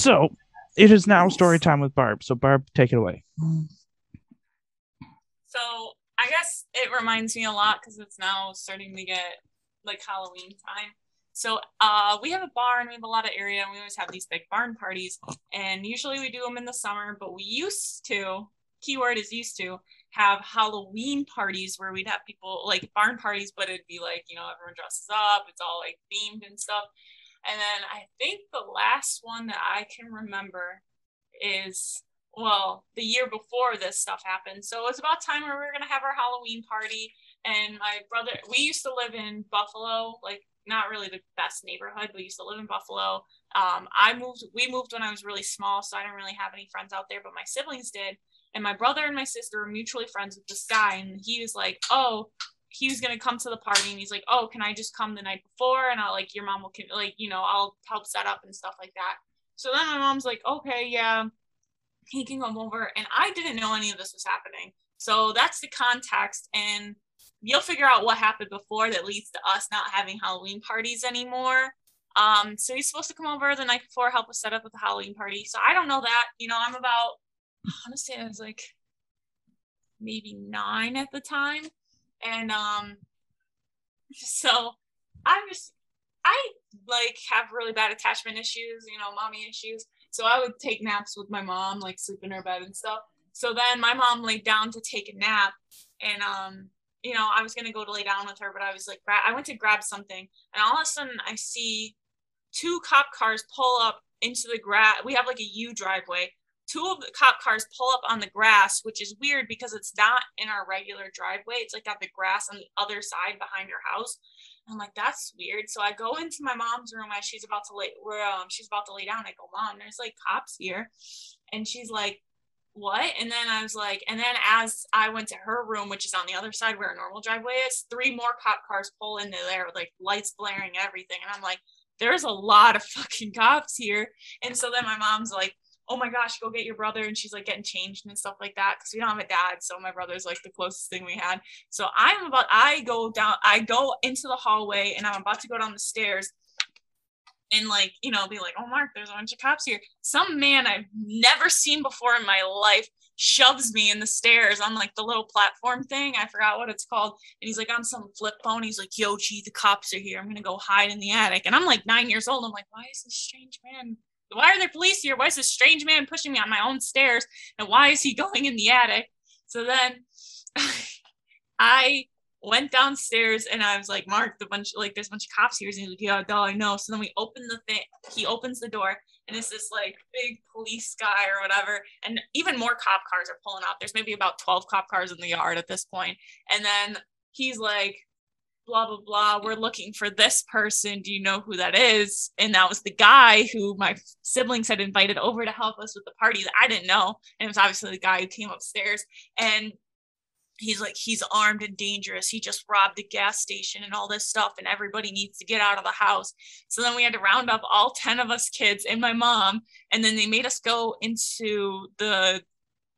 So it is now story time with Barb. So, Barb, take it away. So I guess it reminds me a lot because it's now starting to get like Halloween time. So uh, we have a barn, we have a lot of area, and we always have these big barn parties. And usually we do them in the summer, but we used to, keyword is used to, have Halloween parties where we'd have people like barn parties, but it'd be like, you know, everyone dresses up, it's all like themed and stuff. And then I think the last one that I can remember is well, the year before this stuff happened. So it was about time where we were gonna have our Halloween party. And my brother, we used to live in Buffalo, like not really the best neighborhood. We used to live in Buffalo. Um, I moved, we moved when I was really small, so I didn't really have any friends out there, but my siblings did. And my brother and my sister were mutually friends with this guy, and he was like, "Oh, he was gonna come to the party and he's like, Oh, can I just come the night before? And I'll like your mom will can like, you know, I'll help set up and stuff like that. So then my mom's like, Okay, yeah, he can come over. And I didn't know any of this was happening. So that's the context and you'll figure out what happened before that leads to us not having Halloween parties anymore. Um, so he's supposed to come over the night before, help us set up with the Halloween party. So I don't know that. You know, I'm about [sighs] honestly, I was like maybe nine at the time and um so i'm just i like have really bad attachment issues you know mommy issues. So i would take naps with my mom like sleep in her bed and stuff. So then my mom laid down to take a nap and um you know i was gonna go to lay down with her but i was like i went to grab something. And all of a sudden i see two cop cars pull up into the grass we have like a u driveway two of the cop cars pull up on the grass, which is weird because it's not in our regular driveway. It's like at the grass on the other side behind your house. I'm like, that's weird. So I go into my mom's room as she's about to lay where um she's about to lay down. I go, Mom, there's like cops here. And she's like, What? And then I was like, and then as I went to her room, which is on the other side where a normal driveway is, three more cop cars pull into there with like lights blaring everything. And I'm like, there's a lot of fucking cops here. And so then my mom's like, oh my gosh, go get your brother. And she's like getting changed and stuff like that because we don't have a dad. So my brother's like the closest thing we had. So I'm about, I go down, I go into the hallway and I'm about to go down the stairs and like, you know, be like, oh, Mark, there's a bunch of cops here. Some man I've never seen before in my life shoves me in the stairs on like the little platform thing. I forgot what it's called. And he's like on some flip phone. He's like, yo, gee, the cops are here. I'm going to go hide in the attic. And I'm like nine years old. I'm like, why is this strange man why are there police here? Why is this strange man pushing me on my own stairs? And why is he [laughs] going in the attic? So then [laughs] I went downstairs and I was like, Mark, the bunch like there's a bunch of cops here. And he's like, Yeah, duh, I know. So then we open the thing, he opens the door and it's this like big police guy or whatever. And even more cop cars are pulling out. There's maybe about 12 cop cars in the yard at this point. And then he's like, blah blah blah we're looking for this person. Do you know who that is? And that was the guy who my siblings had invited over to help us with the party that i didn't know. And it was obviously the guy who came upstairs. And he's like he's armed and dangerous. He just robbed a gas station and all this stuff and everybody needs to get out of the house. So then we had to round up all 10 of us kids and my mom. And then they made us go into the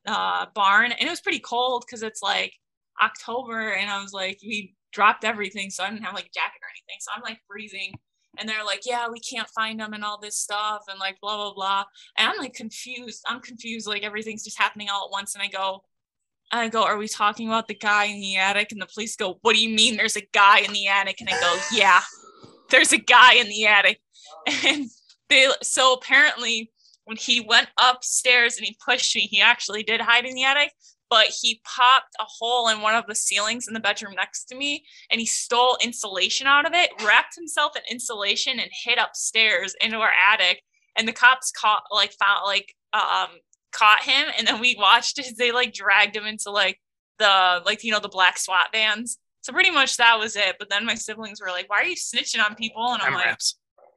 uh, barn. And it was pretty cold because it's like october. And i was like we dropped everything. So I didn't have like a jacket or anything. So I'm like freezing. And they're like, yeah, we can't find them and all this stuff and like blah, blah, blah. And I'm like confused. I'm confused. Like everything's just happening all at once. And I go, I go, are we talking about the guy in the attic? And the police go, what do you mean there's a guy in the attic? And I go, yeah, there's a guy in the attic. And they, so apparently when he went upstairs and he pushed me, he actually did hide in the attic but he popped a hole in one of the ceilings in the bedroom next to me and he stole insulation out of it, wrapped himself in insulation and hid upstairs into our attic. And the cops caught like found like um caught him and then we watched as they like dragged him into like the like you know the black SWAT vans. So pretty much that was it. But then my siblings were like, "Why are you snitching on people?" And I'm like,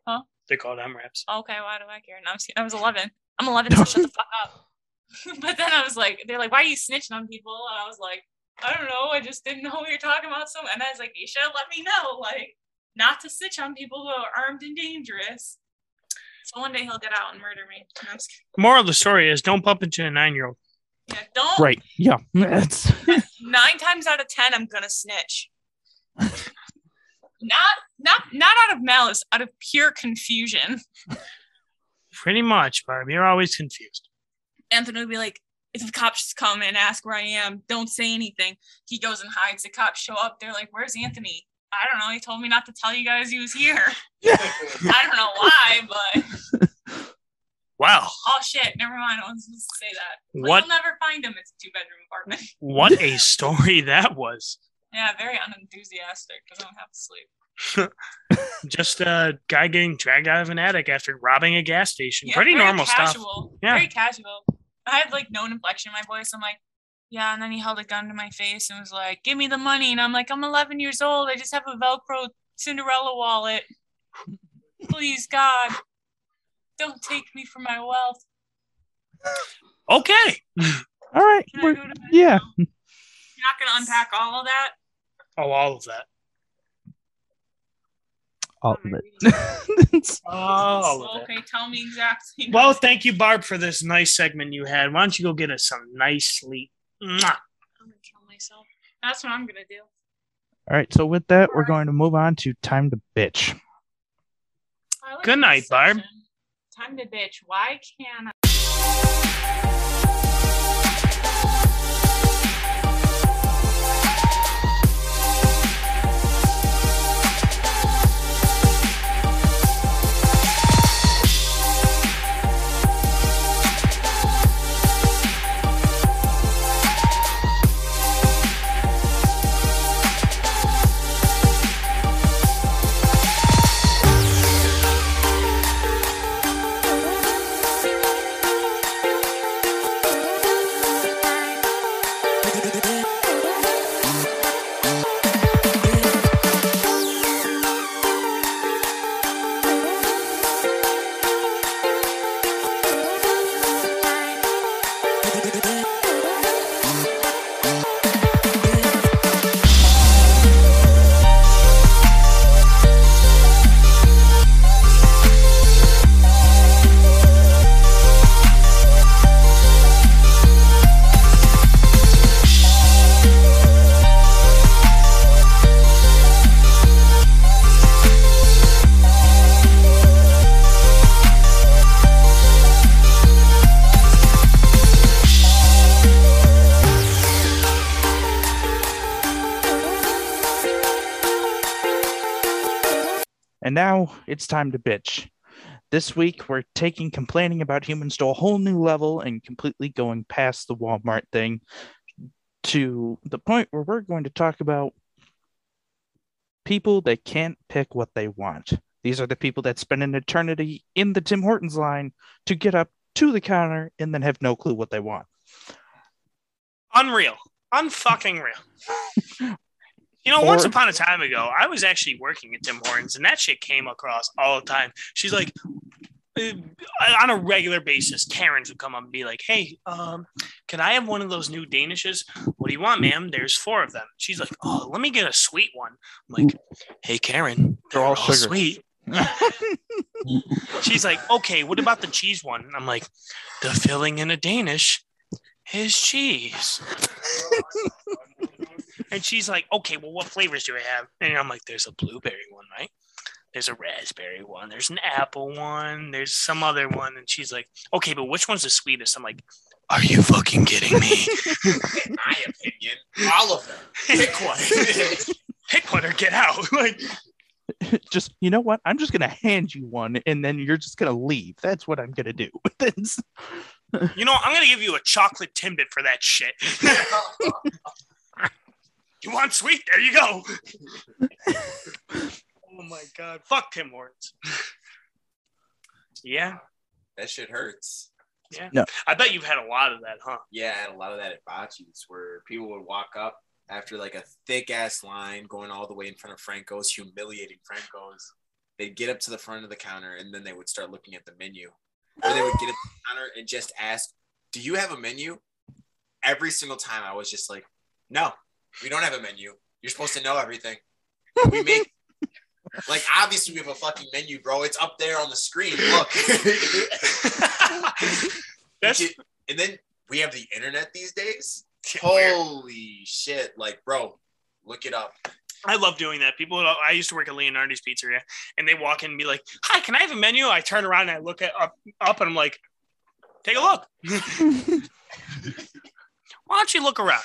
Huh? They're called MRAPs. "Okay, why do I care?" And I was I was 11. I'm 11, so [laughs] shut the fuck up. [laughs] but then I was like, they're like, why are you snitching on people? And I was like, I don't know. I just didn't know we were talking about some. And I was like, you should let me know, like, not to snitch on people who are armed and dangerous. So one day he'll get out and murder me. No, I'm just kidding. Moral of the story is don't bump into a nine year old. yeah, don't. Right. Yeah. [laughs] That's [laughs] Nine times out of ten, I'm gonna snitch. not, not, not out of malice, out of pure confusion. Pretty much, Barb. You're always confused. Anthony would be like, if the cops come and ask where I am, don't say anything. He goes and hides. The cops show up. They're like, where's Anthony? I don't know. He told me not to tell you guys he was here. Yeah. [laughs] I don't know why, but [laughs] Wow. oh shit, never mind. I was supposed to say that. But What You'll never find him. It's a two bedroom apartment. [laughs] what a story that was. yeah, very unenthusiastic because I don't have to sleep. Just a guy getting dragged out of an attic after robbing a gas station. Yeah, Pretty very normal stuff. casual. Yeah. Very casual. I had like no inflection in my voice. I'm like, yeah, and then he held a gun to my face and was like, "Give me the money." And I'm like, "I'm 11 years old. I just have a Velcro Cinderella wallet. Please, God, don't take me for my wealth." Okay. All right. Can I go to bed yeah. now? You're not gonna unpack all of that. Oh, all of that. All What of it. All of it. [laughs] [laughs] okay, tell me exactly. Well, thank you, Barb, for this nice segment you had. Why don't you go get us some nice sleep? Mwah. I'm gonna kill myself. That's what I'm gonna do. All right. So with that, we're going to move on to time to bitch. Like Good night, Barb. Time to bitch. Why can't I? It's time to bitch. This week, we're taking complaining about humans to a whole new level and completely going past the Walmart thing to the point where we're going to talk about people that can't pick what they want. These are the people that spend an eternity in the Tim Hortons line to get up to the counter and then have no clue what they want. Unreal. Unfucking real. [laughs] You know, once upon a time ago, I was actually working at Tim Hortons, and that shit came across all the time. She's like, uh, on a regular basis, Karens would come up and be like, "Hey, um, can I have one of those new Danishes? What do you want, ma'am? There's four of them." She's like, "Oh, let me get a sweet one." I'm like, "Hey, Karen, They're all they're sugar." sweet." [laughs] She's like, "Okay, what about the cheese one?" I'm like, "The filling in a Danish is cheese." [laughs] And she's like, okay, well, what flavors do I have? And I'm like, there's a blueberry one, right? There's a raspberry one. There's an apple one. There's some other one. And she's like, okay, but which one's the sweetest? I'm like, are you fucking kidding me? In [laughs] my opinion, all of them. Pick one. [laughs] Pick one or get out. [laughs] like, just, you know what? I'm just going to hand you one and then you're just going to leave. That's what I'm going to do. That's- you know, I'm gonna give you a chocolate timbit for that shit. You want sweet? There you go. [laughs] oh my god, fuck Tim Hortons. yeah, that shit hurts. Yeah. No. I bet you've had a lot of that, huh? Yeah, I had a lot of that at Bocce's where people would walk up after like a thick ass line going all the way in front of Franco's, humiliating Franco's. They'd get up to the front of the counter and then they would start looking at the menu. Or they would get at the counter and just ask, Do you have a menu? Every single time I was just like, No, we don't have a menu. You're supposed to know everything. [laughs] We make like obviously we have a fucking menu, bro. It's up there on the screen. Look. [laughs] That's and then we have the internet these days. Holy shit! Like, bro, look it up. I love doing that. People, I used to work at Leonardo's Pizzeria, and they walk in and be like, "Hi, can I have a menu?" I turn around and I look at up, up, and I'm like, "Take a look. [laughs] Why don't you look around?"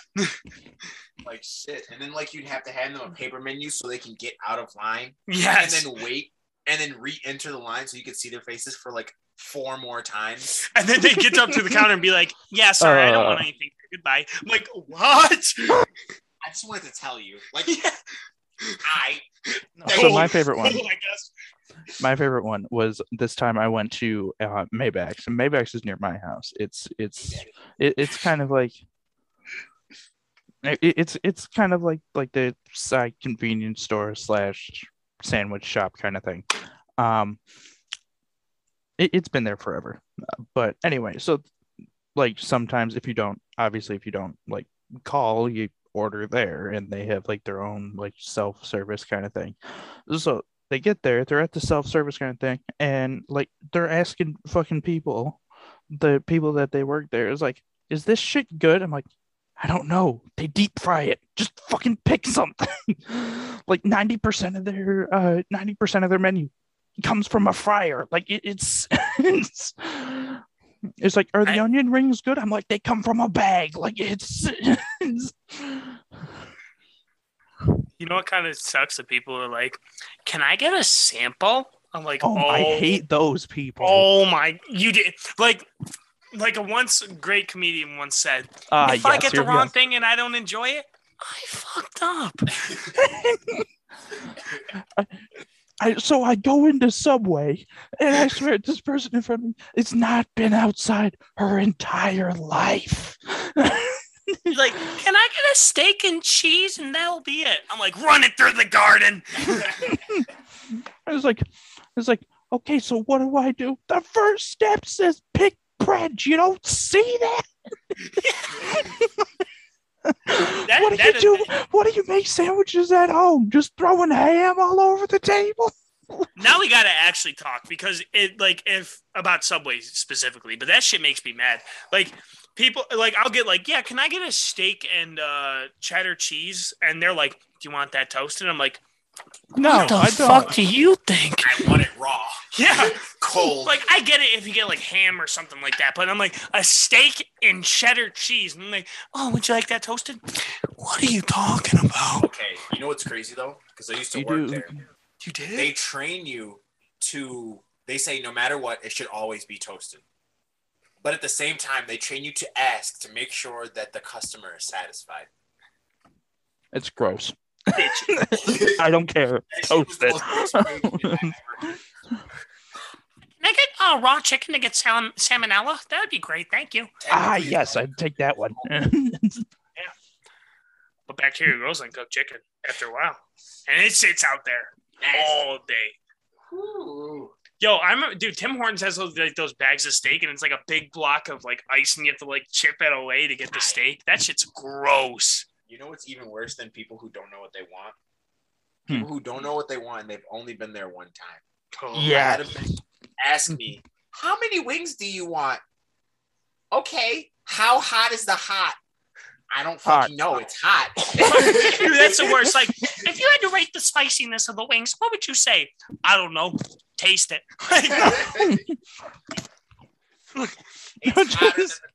Like shit. And then like you'd have to hand them a paper menu so they can get out of line Yes. and then wait and then re-enter the line so you could see their faces for like four more times. [laughs] And then they get up to the counter and be like, "Yeah, sorry, I don't Uh. want anything. Goodbye." I'm like, "What?" [laughs] I just wanted to tell you, like, Yeah. I So my favorite [laughs] one, I guess. my favorite one was this time I went to uh, Maybach's, and Maybach's is near my house. It's it's it, it's kind of like it, it's it's kind of like like the side convenience store slash sandwich shop kind of thing. Um, it, it's been there forever, but anyway, so like sometimes if you don't, obviously if you don't like call, you order there, and they have like their own like self service kind of thing. So they get there, they're at the self service kind of thing, and like they're asking fucking people, the people that they work there is like, is this shit good? I'm like, I don't know. They deep fry it. Just fucking pick something. [laughs] like 90% of their uh 90% of their menu comes from a fryer. Like it, it's [laughs] it's it's like, are the I- onion rings good? I'm like, they come from a bag. Like it's, it's You know what kind of sucks that people are like, "Can I get a sample?" I'm like, oh, I hate those people. Oh my, you did like, like a once great comedian once said, Ah, "If I get the wrong yes. thing and I don't enjoy it, I fucked up." [laughs] I, so I go into Subway, and I swear this person in front of me, it's not been outside her entire life. [laughs] He's like, "Can I get a steak and cheese and that'll be it?" I'm like, "Run it through the garden." [laughs] I was like, I was like, okay, so what do I do? The first step says pick bread. You don't see that? [laughs] what do that you is- do? What do you make sandwiches at home? Just throwing ham all over the table? [laughs] now we gotta actually talk because it like if about Subway specifically, but that shit makes me mad. Like people like I'll get like, yeah, can I get a steak and uh cheddar cheese? And they're like, Do you want that toasted? I'm like, No, What the I fuck don't. do you think? I want it raw, Yeah. [laughs] cold. Like I get it if you get like ham or something like that, but I'm like a steak and cheddar cheese. And I'm like, oh, would you like that toasted? What are you talking about? okay, you know what's crazy though? Because I used to You work do. there. You did? They train you to. They say no matter what, it should always be toasted. But at the same time, they train you to ask to make sure that the customer is satisfied. It's gross. [laughs] I don't care. That shit was Toast it. most frustrating shit I've ever heard. Can I get uh, raw chicken to get sal- salmonella? That would be great. Thank you. ah, yes, I'd take that one. [laughs] yeah. But bacteria grows on cooked chicken after a while, and it sits out there all day. Ooh. Yo, I remember, dude. Tim Hortons has those like those bags of steak, and it's like a big block of like ice, and you have to like chip it away to get the steak. That shit's gross. You know what's even worse than people who don't know what they want? Hmm. People who don't know what they want and they've only been there one time. Oh, Yeah. I had a man ask me, How many wings do you want? Okay, how hot is the hot? I don't Hot. fucking know. It's hot. Dude, [laughs] that's the worst. Like, [laughs] if you had to rate the spiciness of the wings, what would you say? I don't know. Taste it. [laughs] it's hotter than the medium.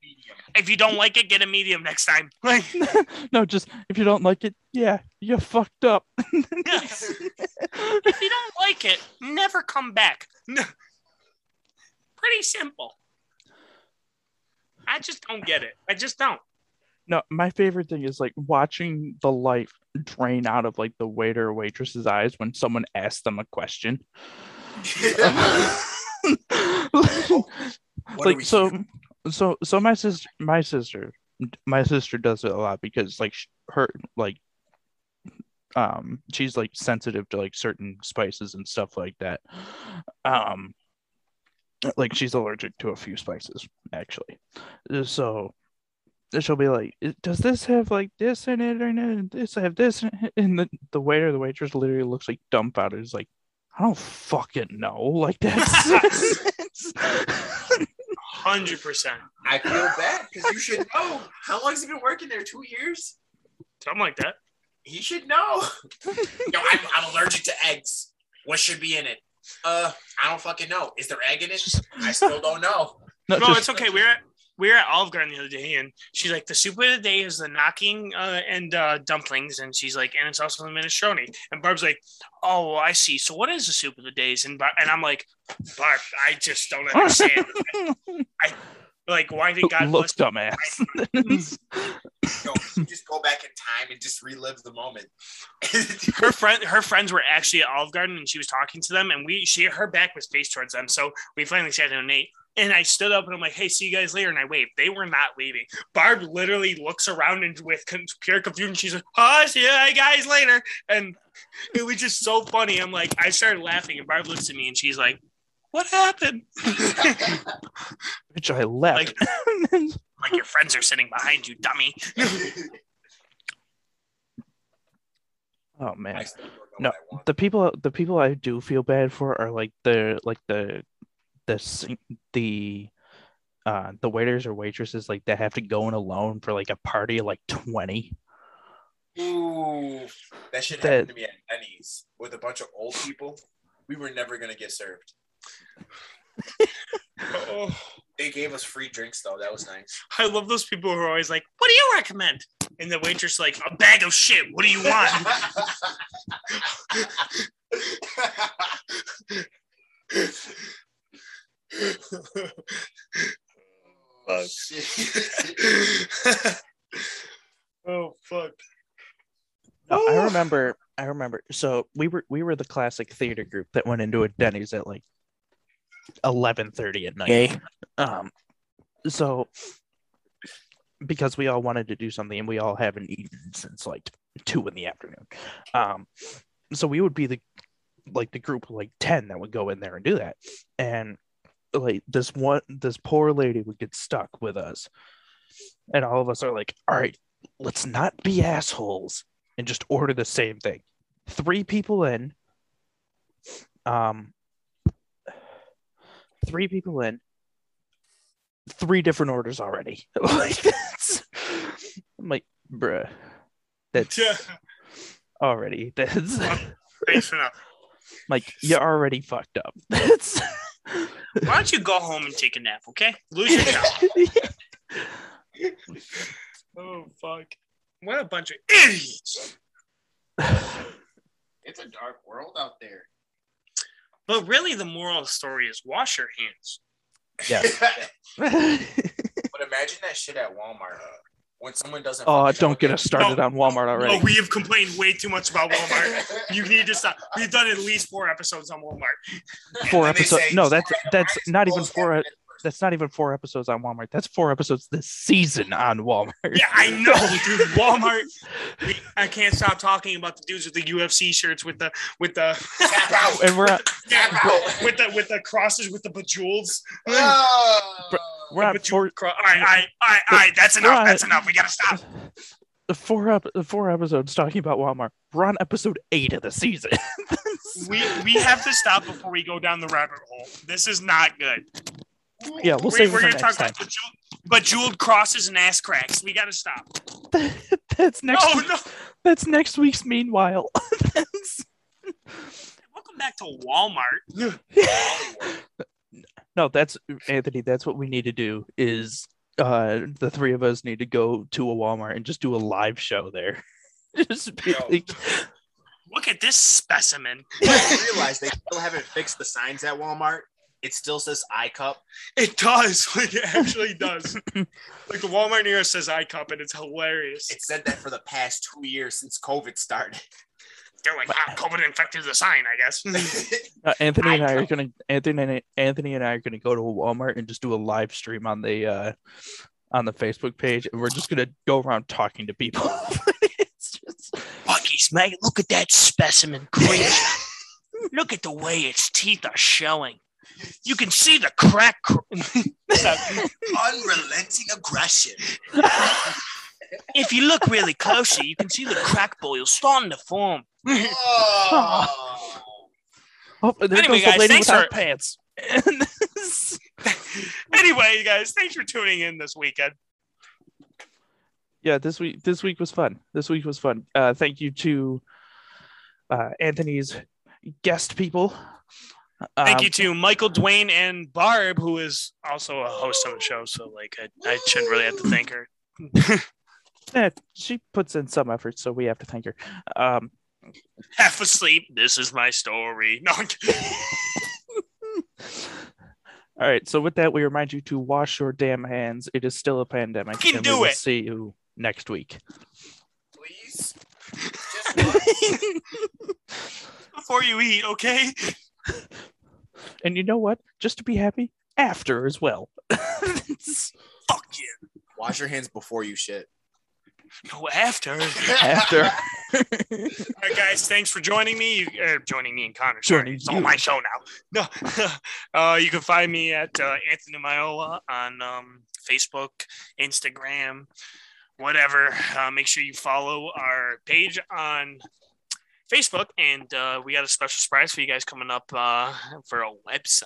If you don't like it, get a medium next time. [laughs] Like, [laughs] no, just if you don't like it, yeah, you fucked up. [laughs] if you don't like it, never come back. Pretty simple. I just don't get it. I just don't. No, my favorite thing is like watching the life drain out of like the waiter or waitress's eyes when someone asks them a question. What like we so here? So so my sister my sister my sister does it a lot because like her like um she's like sensitive to like certain spices and stuff like that. Um like she's allergic to a few spices actually. So she'll be like does this have like this in it or no this have this in and the, the waiter the waitress literally looks like dumbfounded is like i don't fucking know. Like that's [laughs] [laughs] [laughs] Hundred percent. I feel bad because you should know. How long has he been working there? Two years? Something like that. He should know. Yo, I'm, I'm allergic to eggs. What should be in it? Uh, I don't fucking know. Is there egg in it? I still don't know. no, No, just- it's okay. We're at we were at Olive Garden the other day, and she's like, "The soup of the day is the knocking uh, and uh, dumplings," and she's like, "And it's also the minestrone." And Barb's like, "Oh, I see. So what is the soup of the days?" And Barb, and I'm like, "Barb, I just don't understand. [laughs] like, why did God look bless dumbass [laughs] Yo, You just go back in time and just relive the moment. [laughs] her friend her friends were actually at Olive Garden and she was talking to them and we she her back was faced towards them. So we finally sat down and ate. And I stood up and I'm like, hey, see you guys later. And I waved. They were not leaving. Barb literally looks around and with pure confusion, she's like, oh, see you guys later. And [laughs] it was just so funny. I'm like, I started laughing and Barb looks at me and she's like, what happened? Which I left. like your friends are sitting behind you, dummy. [laughs] oh man. still don't know No, what I want. the people the people I do feel bad for are like the like the the the uh the waiters or waitresses like that have to go in alone for like a party of like 20 Ooh, that shit That- happened to me at Denny's with a bunch of old people. We were never gonna get served. Oh, [laughs] They gave us free drinks though. That was nice. I love those people who are always like, what do you recommend? And the waitress like, a bag of shit. What do you want? [laughs] [laughs] [laughs] oh, shit. [laughs] oh fuck. No, I remember I remember so we were we were the classic theater group that went into a Denny's at like 11:30 at night Yay. um so because we all wanted to do something and we all haven't eaten since like two in the afternoon um so we would be the like the group like 10 that would go in there and do that and like this one this poor lady would get stuck with us. And all of us are like all right let's not be assholes and just order the same thing. Three people in um three people in three different orders already. [laughs] Like that's i'm like bruh that's already that's [laughs] like you're already fucked up. [laughs] That's Why don't you go home and take a nap, okay? Lose your job. [laughs] oh fuck. What a bunch of idiots. [sighs] It's a dark world out there. But really the moral of the story is wash your hands. [laughs] yeah But imagine that shit at Walmart. uh, When someone doesn't. oh don't get us started No, on walmart already Oh, we have complained way too much about Walmart. [laughs] You need to stop. We've done at least four episodes on Walmart. four And then they episodes no that's that's not even closed four at that's not even four episodes on walmart that's four episodes this season on walmart Yeah, I know, [laughs] dude. Walmart. We, I can't stop talking about the dudes with the UFC shirts with the with the Tap out. and we're at, [laughs] yeah, Tap out. with the with the crosses with the bejewels. Oh. we're at four Bejeweled cro- all right, all right, all right, all right. That's enough. Right. That's enough. We gotta stop. the four ep- the four episodes talking about Walmart. We're on episode eight of the season. [laughs] We we have to stop before we go down the rabbit hole. This is not good. Yeah, we'll we, save it we're for gonna next talk time. about bejeweled, bejeweled crosses and ass cracks. We gotta stop. [laughs] that's next. Oh week- no! That's next week's. Meanwhile, That's- [laughs] Welcome back to Walmart. no, that's Anthony. That's what we need to do. Is uh the three of us need to go to a Walmart and just do a live show there. [laughs] just be Yo. like, Look at this specimen. I realize they still haven't fixed the signs at Walmart. It still says iCup. It does. [laughs] Like it actually does. like the Walmart near us says iCup, and it's hilarious. It said that for the past two years since COVID started. They're like, ah, COVID infected the sign, I guess. [laughs] uh, Anthony and I are gonna Anthony and Anthony and I are gonna go to a Walmart and just do a live stream on the uh on the Facebook page, and we're just gonna go around talking to people. [laughs] it's just Bucky's, mate, look at that specimen creature. look at the way its teeth are showing. You can see the crack. cr- [laughs] Unrelenting aggression. if you look really closely, you can see the crack boils starting to form. Oh. oh, Anyway, guys, thanks for- pants. [laughs] anyway, guys, thanks for tuning in this weekend. yeah, this week this week was fun. This week was fun. Uh, thank you to uh, Anthony's guest people. Thank Um, you to Michael, Dwayne, and Barb, who is also a host on the show. So, like, I, I shouldn't really have to thank her. [laughs] eh, she puts in some effort, so we have to thank her. Um, Half asleep. This is my story. [laughs] No, All right. So with that, we remind you to wash your damn hands. It is still a pandemic. Fucking and do we will it. See you next week. Please. [laughs] Just. Before you eat, okay? [laughs] And you know what? Just to be happy, after as well. [laughs] Fuck you. Wash your hands before you shit. No, after. [laughs] after. All right, guys. Thanks for joining me. You, uh, joining me and Connor. Joining it's all my show now. No, uh, you can find me at uh, Anthony Miola on um, Facebook, Instagram, whatever. Uh, make sure you follow our page on Facebook, and uh, we got a special surprise for you guys coming up uh, for a website.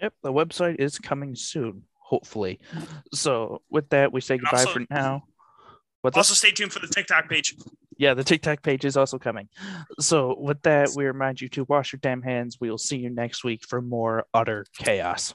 Yep, the website is coming soon, hopefully. So with that, we say goodbye also- for now. What's Also, up? stay tuned for the TikTok page. Yeah, the TikTok page is also coming. So with that, we remind you to wash your damn hands. We will see you next week for more utter chaos.